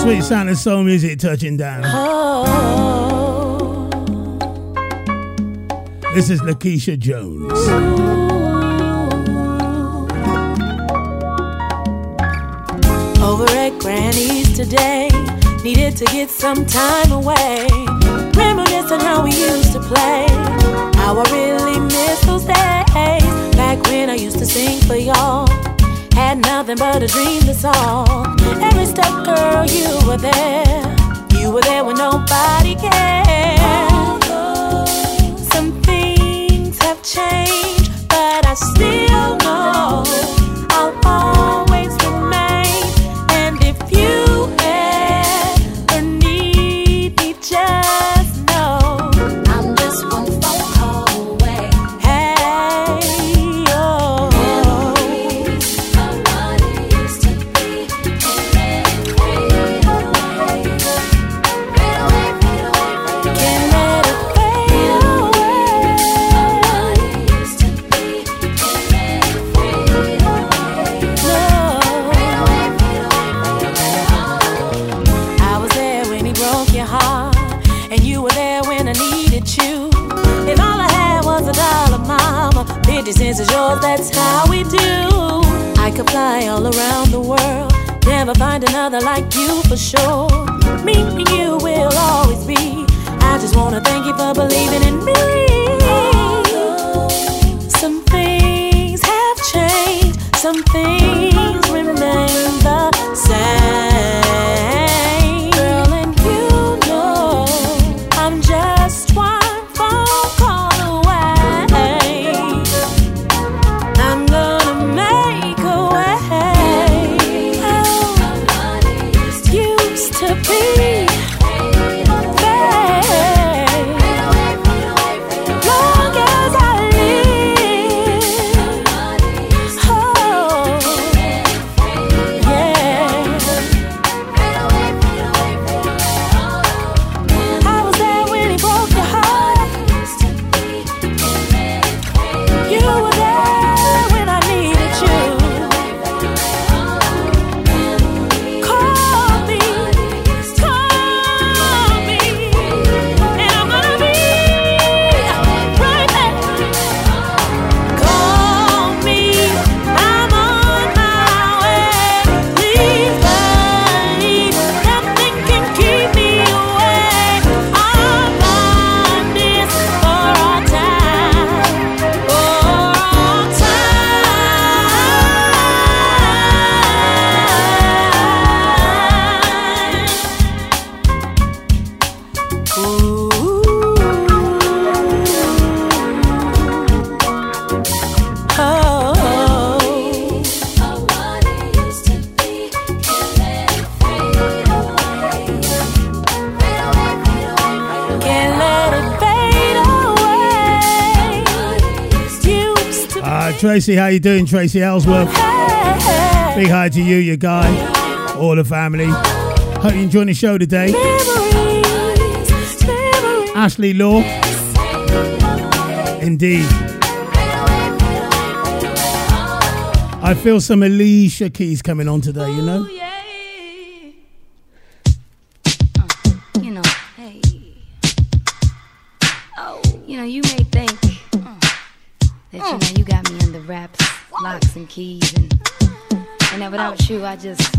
Sweet sound and soul music touching down. This is Lakeisha Jones. Over at Granny's today, needed to get some time away. Reminiscing how we used to play. How I really miss those days. Back when I used to sing for y'all. Had nothing but a dream to solve. Every step, girl, you were there. You were there when nobody cared. Some things have changed, but I still around the world. Never find another like you for sure. Me and you will always be. I just wanna thank you for believing in me. Some things have changed, some things. Tracy, how you doing, Tracy Ellsworth? Big hi to you, your guy, all the family. Hope you're enjoying the show today. Ashley Law. Indeed. I feel some Alicia Keys coming on today, you know? I just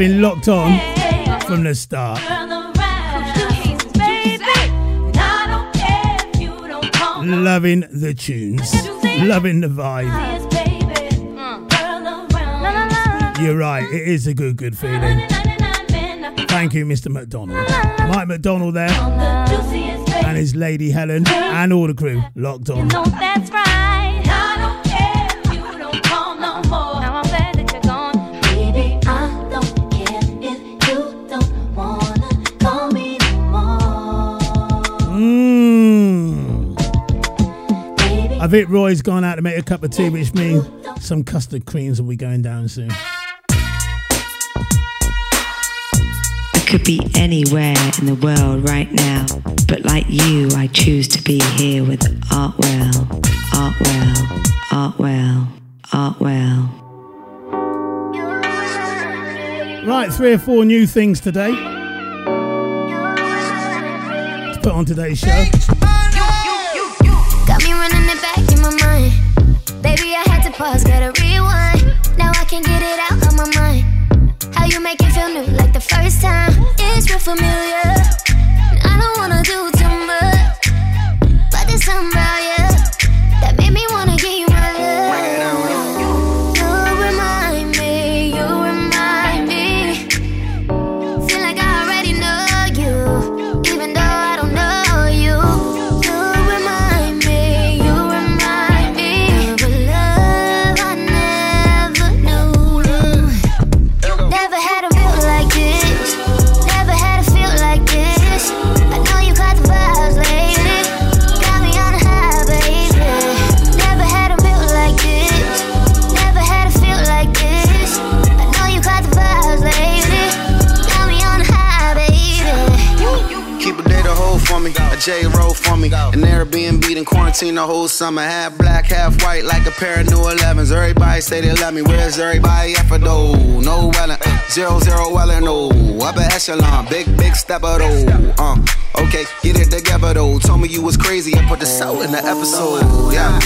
been locked on from the start. Loving the tunes, loving the vibe. You're right, it is a good, good feeling. Thank you, Mr. McDonald. Mike McDonald there, and his lady Helen, and all the crew locked on. Think Roy's gone out to make a cup of tea, which means some custard creams will be going down soon. I could be anywhere in the world right now, but like you, I choose to be here with Artwell, Artwell, Artwell, Artwell. Right, three or four new things today. To put on today's show. Pause, gotta rewind. Now I can get it out of my mind. How you make it feel new like the first time? It's real familiar. Me. An Airbnb in quarantine the whole summer. Half black, half white, like a pair of new 11s. Everybody say they love me. Where's everybody at for though? No Wellen, zero zero Wellen, no. Upper echelon, big big stepper though. Uh, okay, get it together though. Told me you was crazy and put the soul in the episode. Yeah,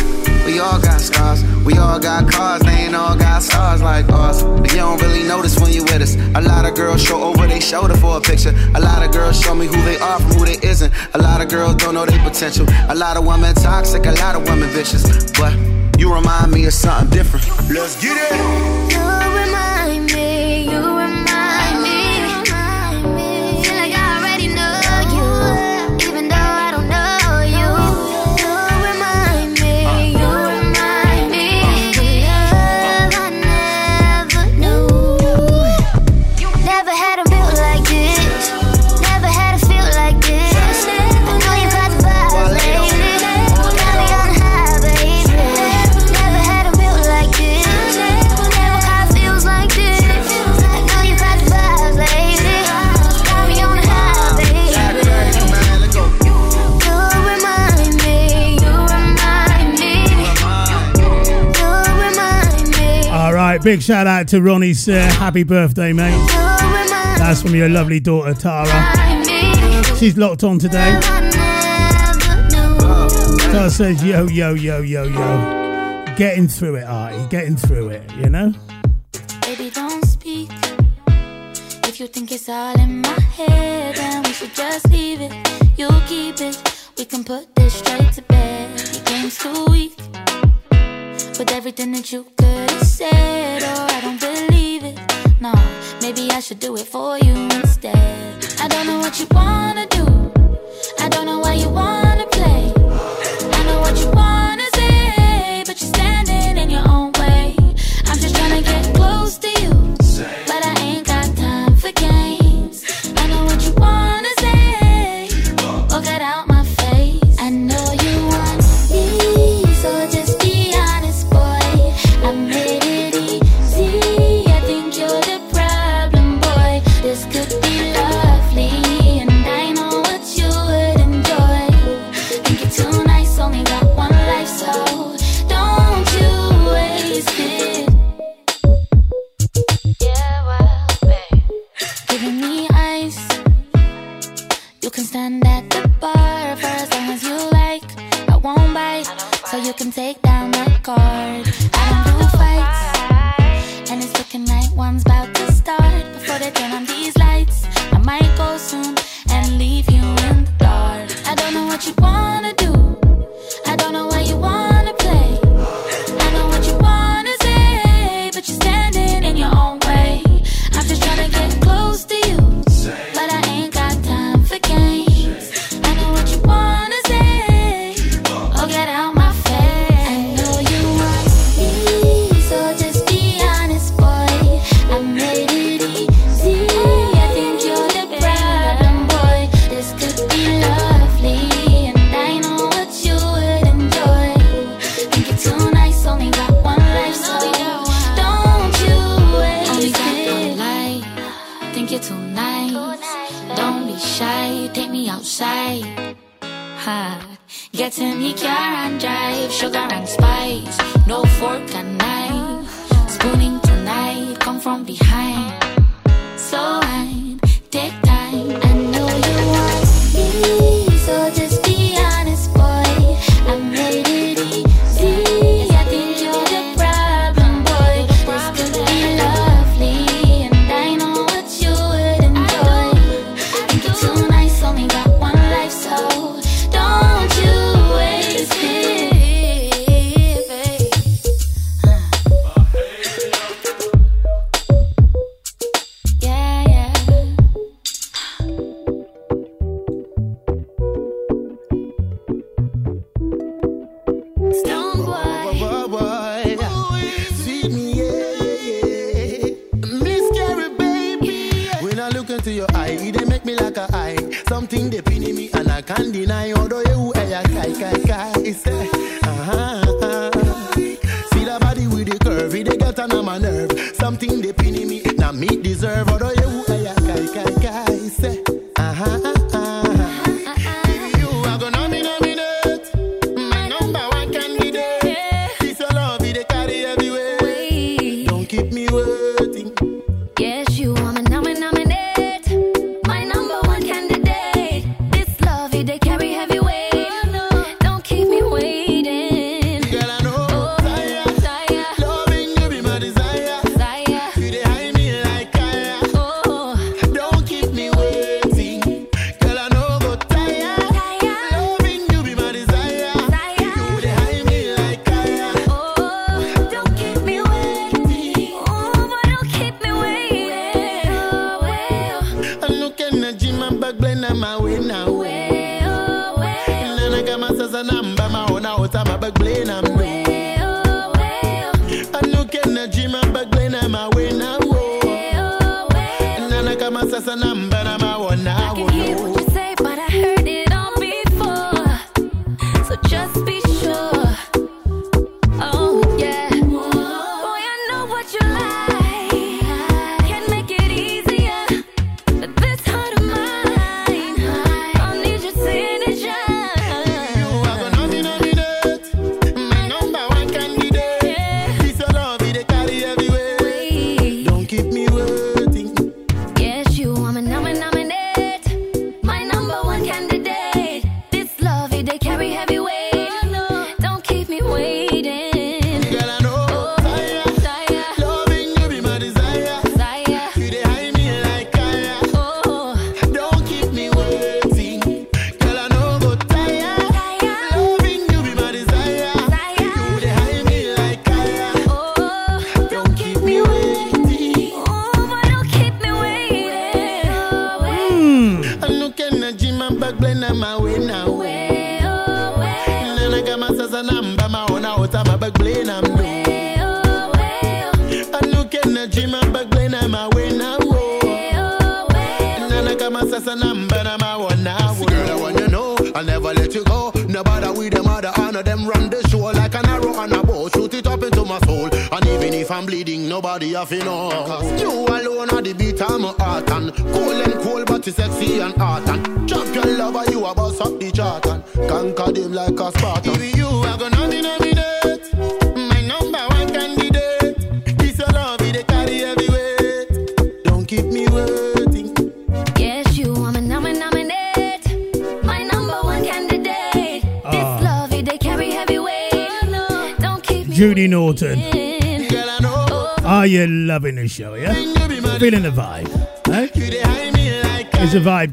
we all got scars, we all got cars. They ain't all got stars like us. But you don't really notice when you with us. A lot of girls show over their shoulder for a picture. A lot of girls show me who they are from who they isn't. A lot of girls don't know their potential. A lot of women toxic, a lot of women vicious. But you remind me of something different. Let's get it. You remind me, right, big shout out to Ronnie Sir. Happy birthday, mate. That's from your lovely daughter, Tara. She's locked on today. Tara says, yo, yo, yo, yo, yo. Getting through it, Artie. Getting through it, you know? Baby, don't speak. If you think it's all in my head, then we should just leave it. You keep it. We can put this straight to bed. Your game's too weak. With everything that you could said, oh, I don't believe it. No, maybe I should do it for you instead. I don't know what you wanna do. I don't know why you wanna play. I know what you wanna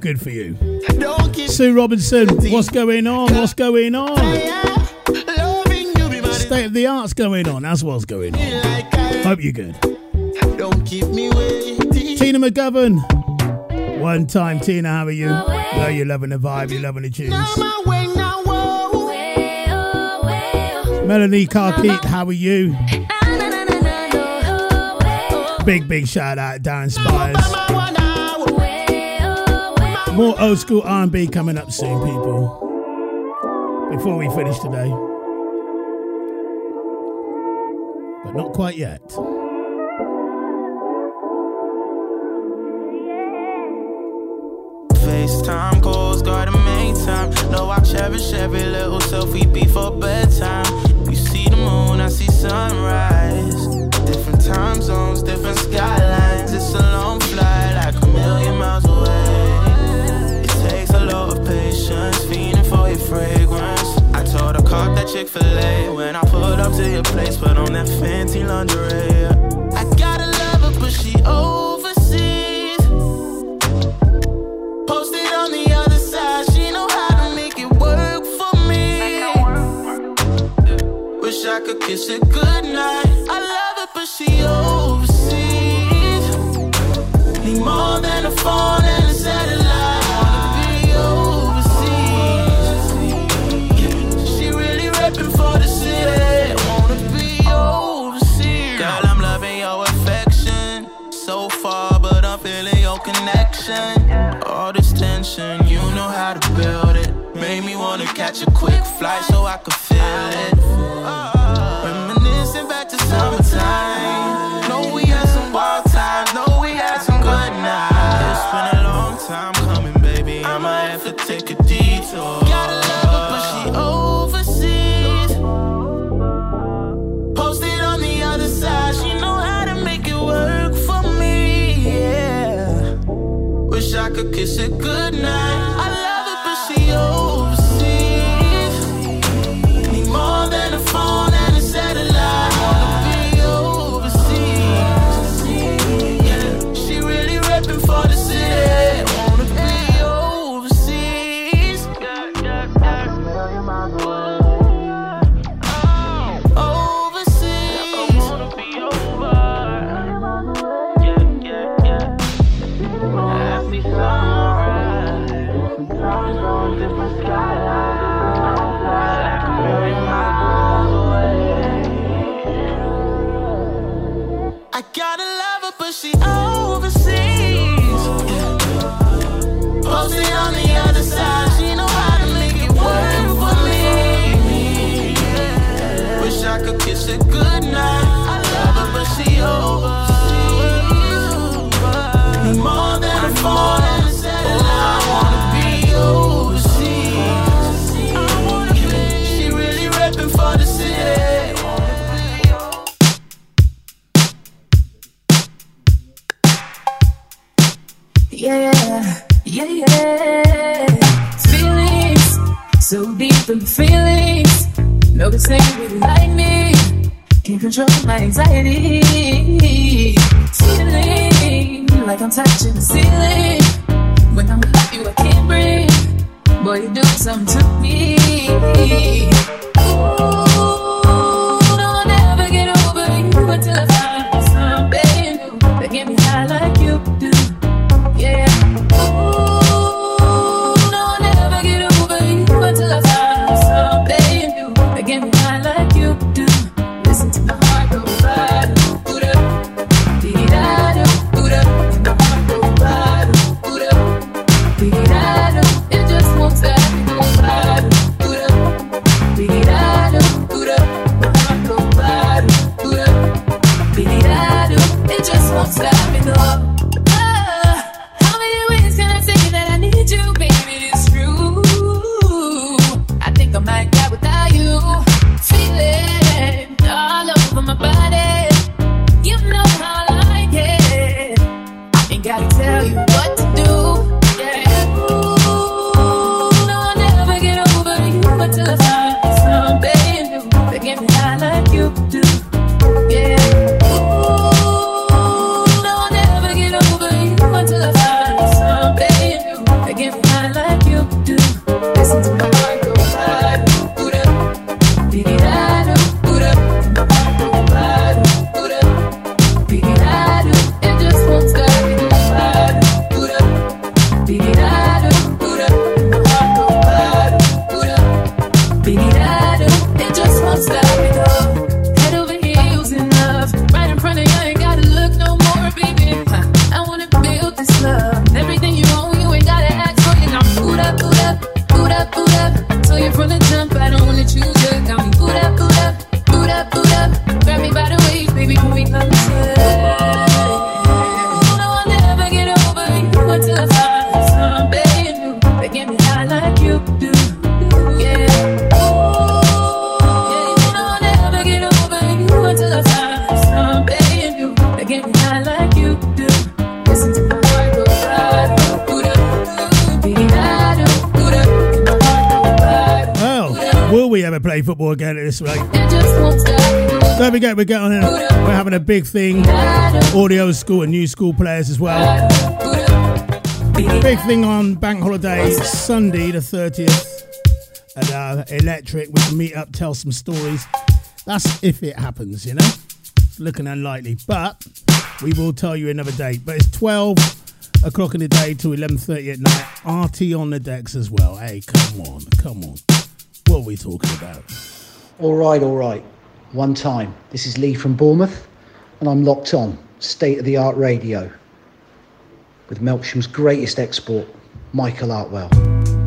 good for you. Sue Robinson, what's going on? What's going on? State of the art's going on. as well as going on. Hope you're good. Tina McGovern, one time. Tina, how are you? No, you're loving the vibe. You're loving the tunes. Melanie Carkeet, how are you? Big, big shout out, Darren Spires. More old school R&B coming up soon, people. Before we finish today. But not quite yet. to your place, put on that fancy lingerie. fly so I could feel it. Reminiscing back to summertime. Know we had some wild times, know we had some good nights. It's been a long time coming, baby. I'ma have to take a detour. Gotta love her, but she overseas. Posted on the other side, she know how to make it work for me. Yeah. Wish I could kiss it good. sing with lightning. Can't control my anxiety. Feeling like I'm touching the ceiling. When I'm with you, I can't breathe. Boy, you do something to me. Ooh. Play football again at this rate? just won't stop. Don't forget, we're getting on. We're having a big thing. Audio school and new school players as well. Big thing on bank holiday Sunday the 30th at uh, Electric. We can meet up, tell some stories. That's if it happens, you know. It's looking unlikely, but we will tell you another date. But it's 12 o'clock in the day to 11:30 at night. RT on the decks as well. Hey, come on, come on. We talking about? All right, all right. One time. This is Lee from Bournemouth, and I'm locked on state of the art radio with Melksham's greatest export, Michael Artwell.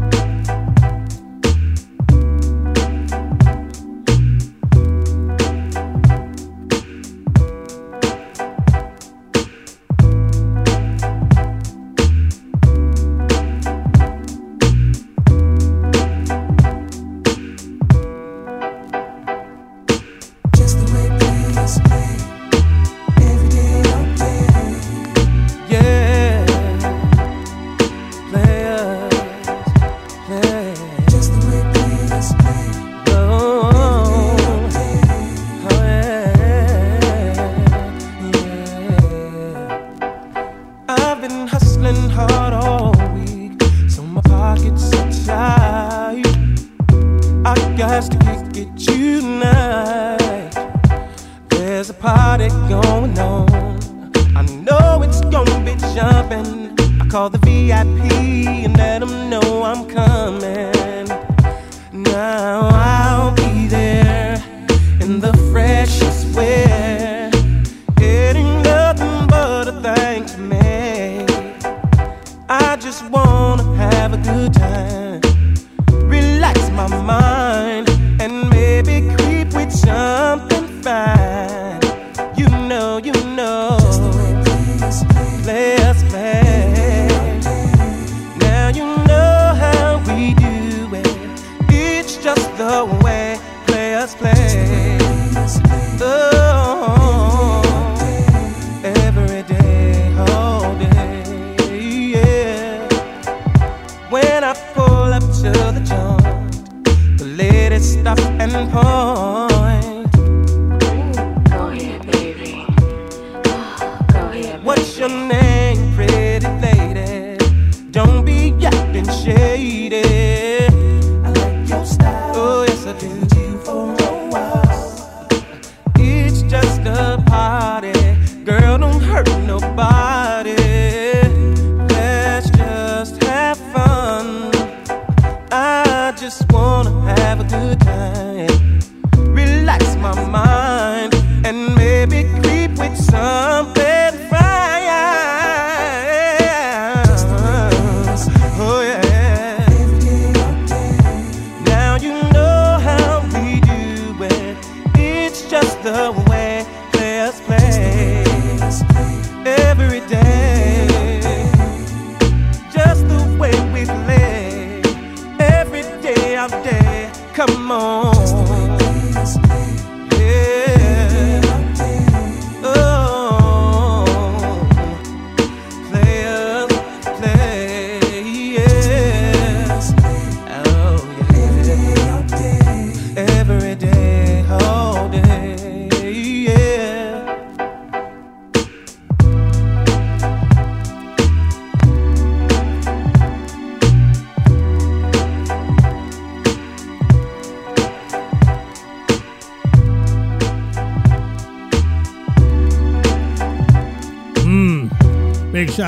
Yes, I do.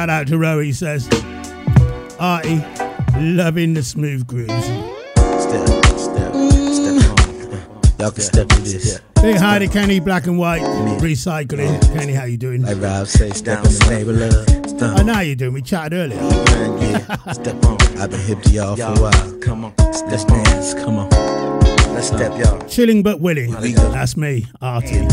Shout out to Roe, he says. Artie, loving the smooth grooves. Step, step, step on. Y'all can step to this. Big hi to Kenny Black and White Recycling. Kenny, how you doing? Like Rob say, step in the neighbor love. I know how you doing. We chatted earlier. Step on. I've been hip to y'all for a while. Come on. Let's dance. Come on. Let's step, y'all. Chilling but willing. That's me, Artie.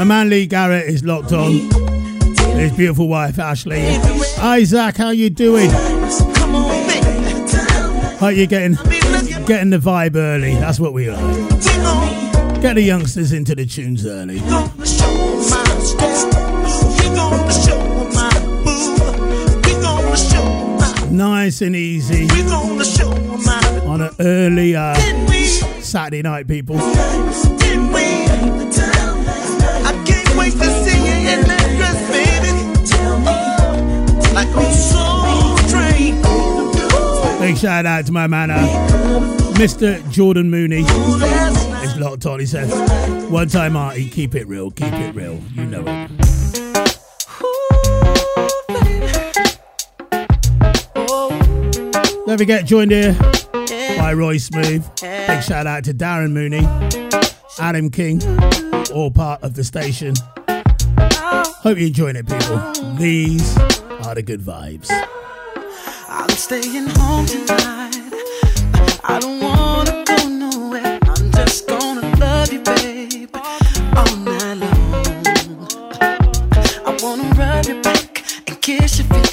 My man Lee Garrett is locked on. His beautiful wife Ashley. Isaac, how you doing? Hope you're getting getting the vibe early. That's what we like. Get the youngsters into the tunes early. Nice and easy on an early uh, Saturday night, people. Big shout out to my man, uh, Mr. Jordan Mooney. Is locked on. He says, "One time, Artie, keep it real, keep it real. You know it." Don't forget, joined here by Roy Smooth. Big shout out to Darren Mooney, Adam King, all part of the station. Hope you're enjoying it, people. These are the good vibes. I'm staying home tonight. I don't wanna go nowhere. I'm just gonna love you, babe, all night long. I wanna rub your back and kiss your feet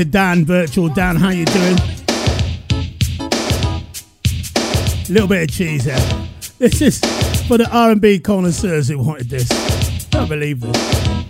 to Dan, Virtual Dan. How you doing? A Little bit of cheese here. This is for the R&B connoisseurs who wanted this. Can't believe this.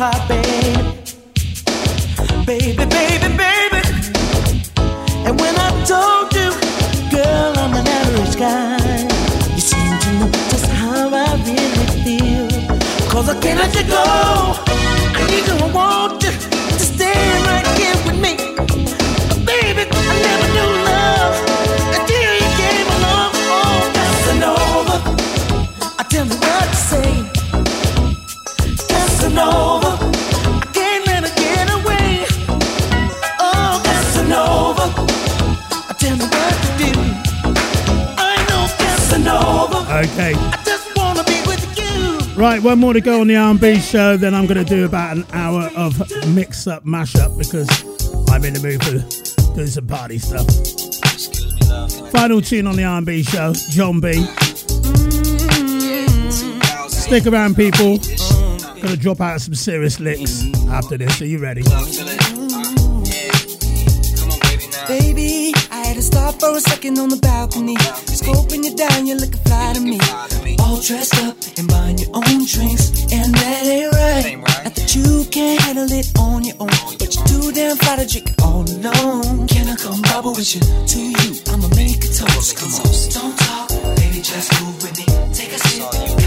Your sweetheart, baby. Baby, baby. And when I told you, girl, I'm an average guy, you seem to know just how I really feel. Cause I can't let you go. I need I want you to stay right here Okay. I just wanna be with you. Right, one more to go on the R&B show. Then I'm going to do about an hour of mix-up, mash-up because I'm in the mood for doing some party stuff. Final tune on the R&B show, Jon B. Stick around, people. Gonna drop out some serious licks after this. Are you ready? For a second on the balcony. Scoping you down, you're looking fly to me. All dressed up and buying your own drinks. And that ain't right. Not that you can't handle it on your own. But you're too damn fly to drink it all alone. Can I come bubble with you? To you, I'ma make a toast. Come on, don't talk, baby, just move with me. Take a sip,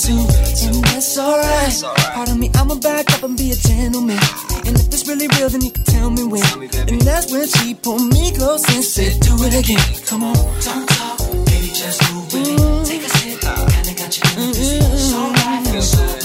too. And that's alright. Pardon me, I'ma back up and be a gentleman. And if it's really real, then you can tell me when. And that's when she pulled me close and said, Do it again. Come on, don't talk, baby, just move with me. Mm-hmm. Take a sip, kinda got you dizzy. Mm-hmm. It's alright, it's alright me.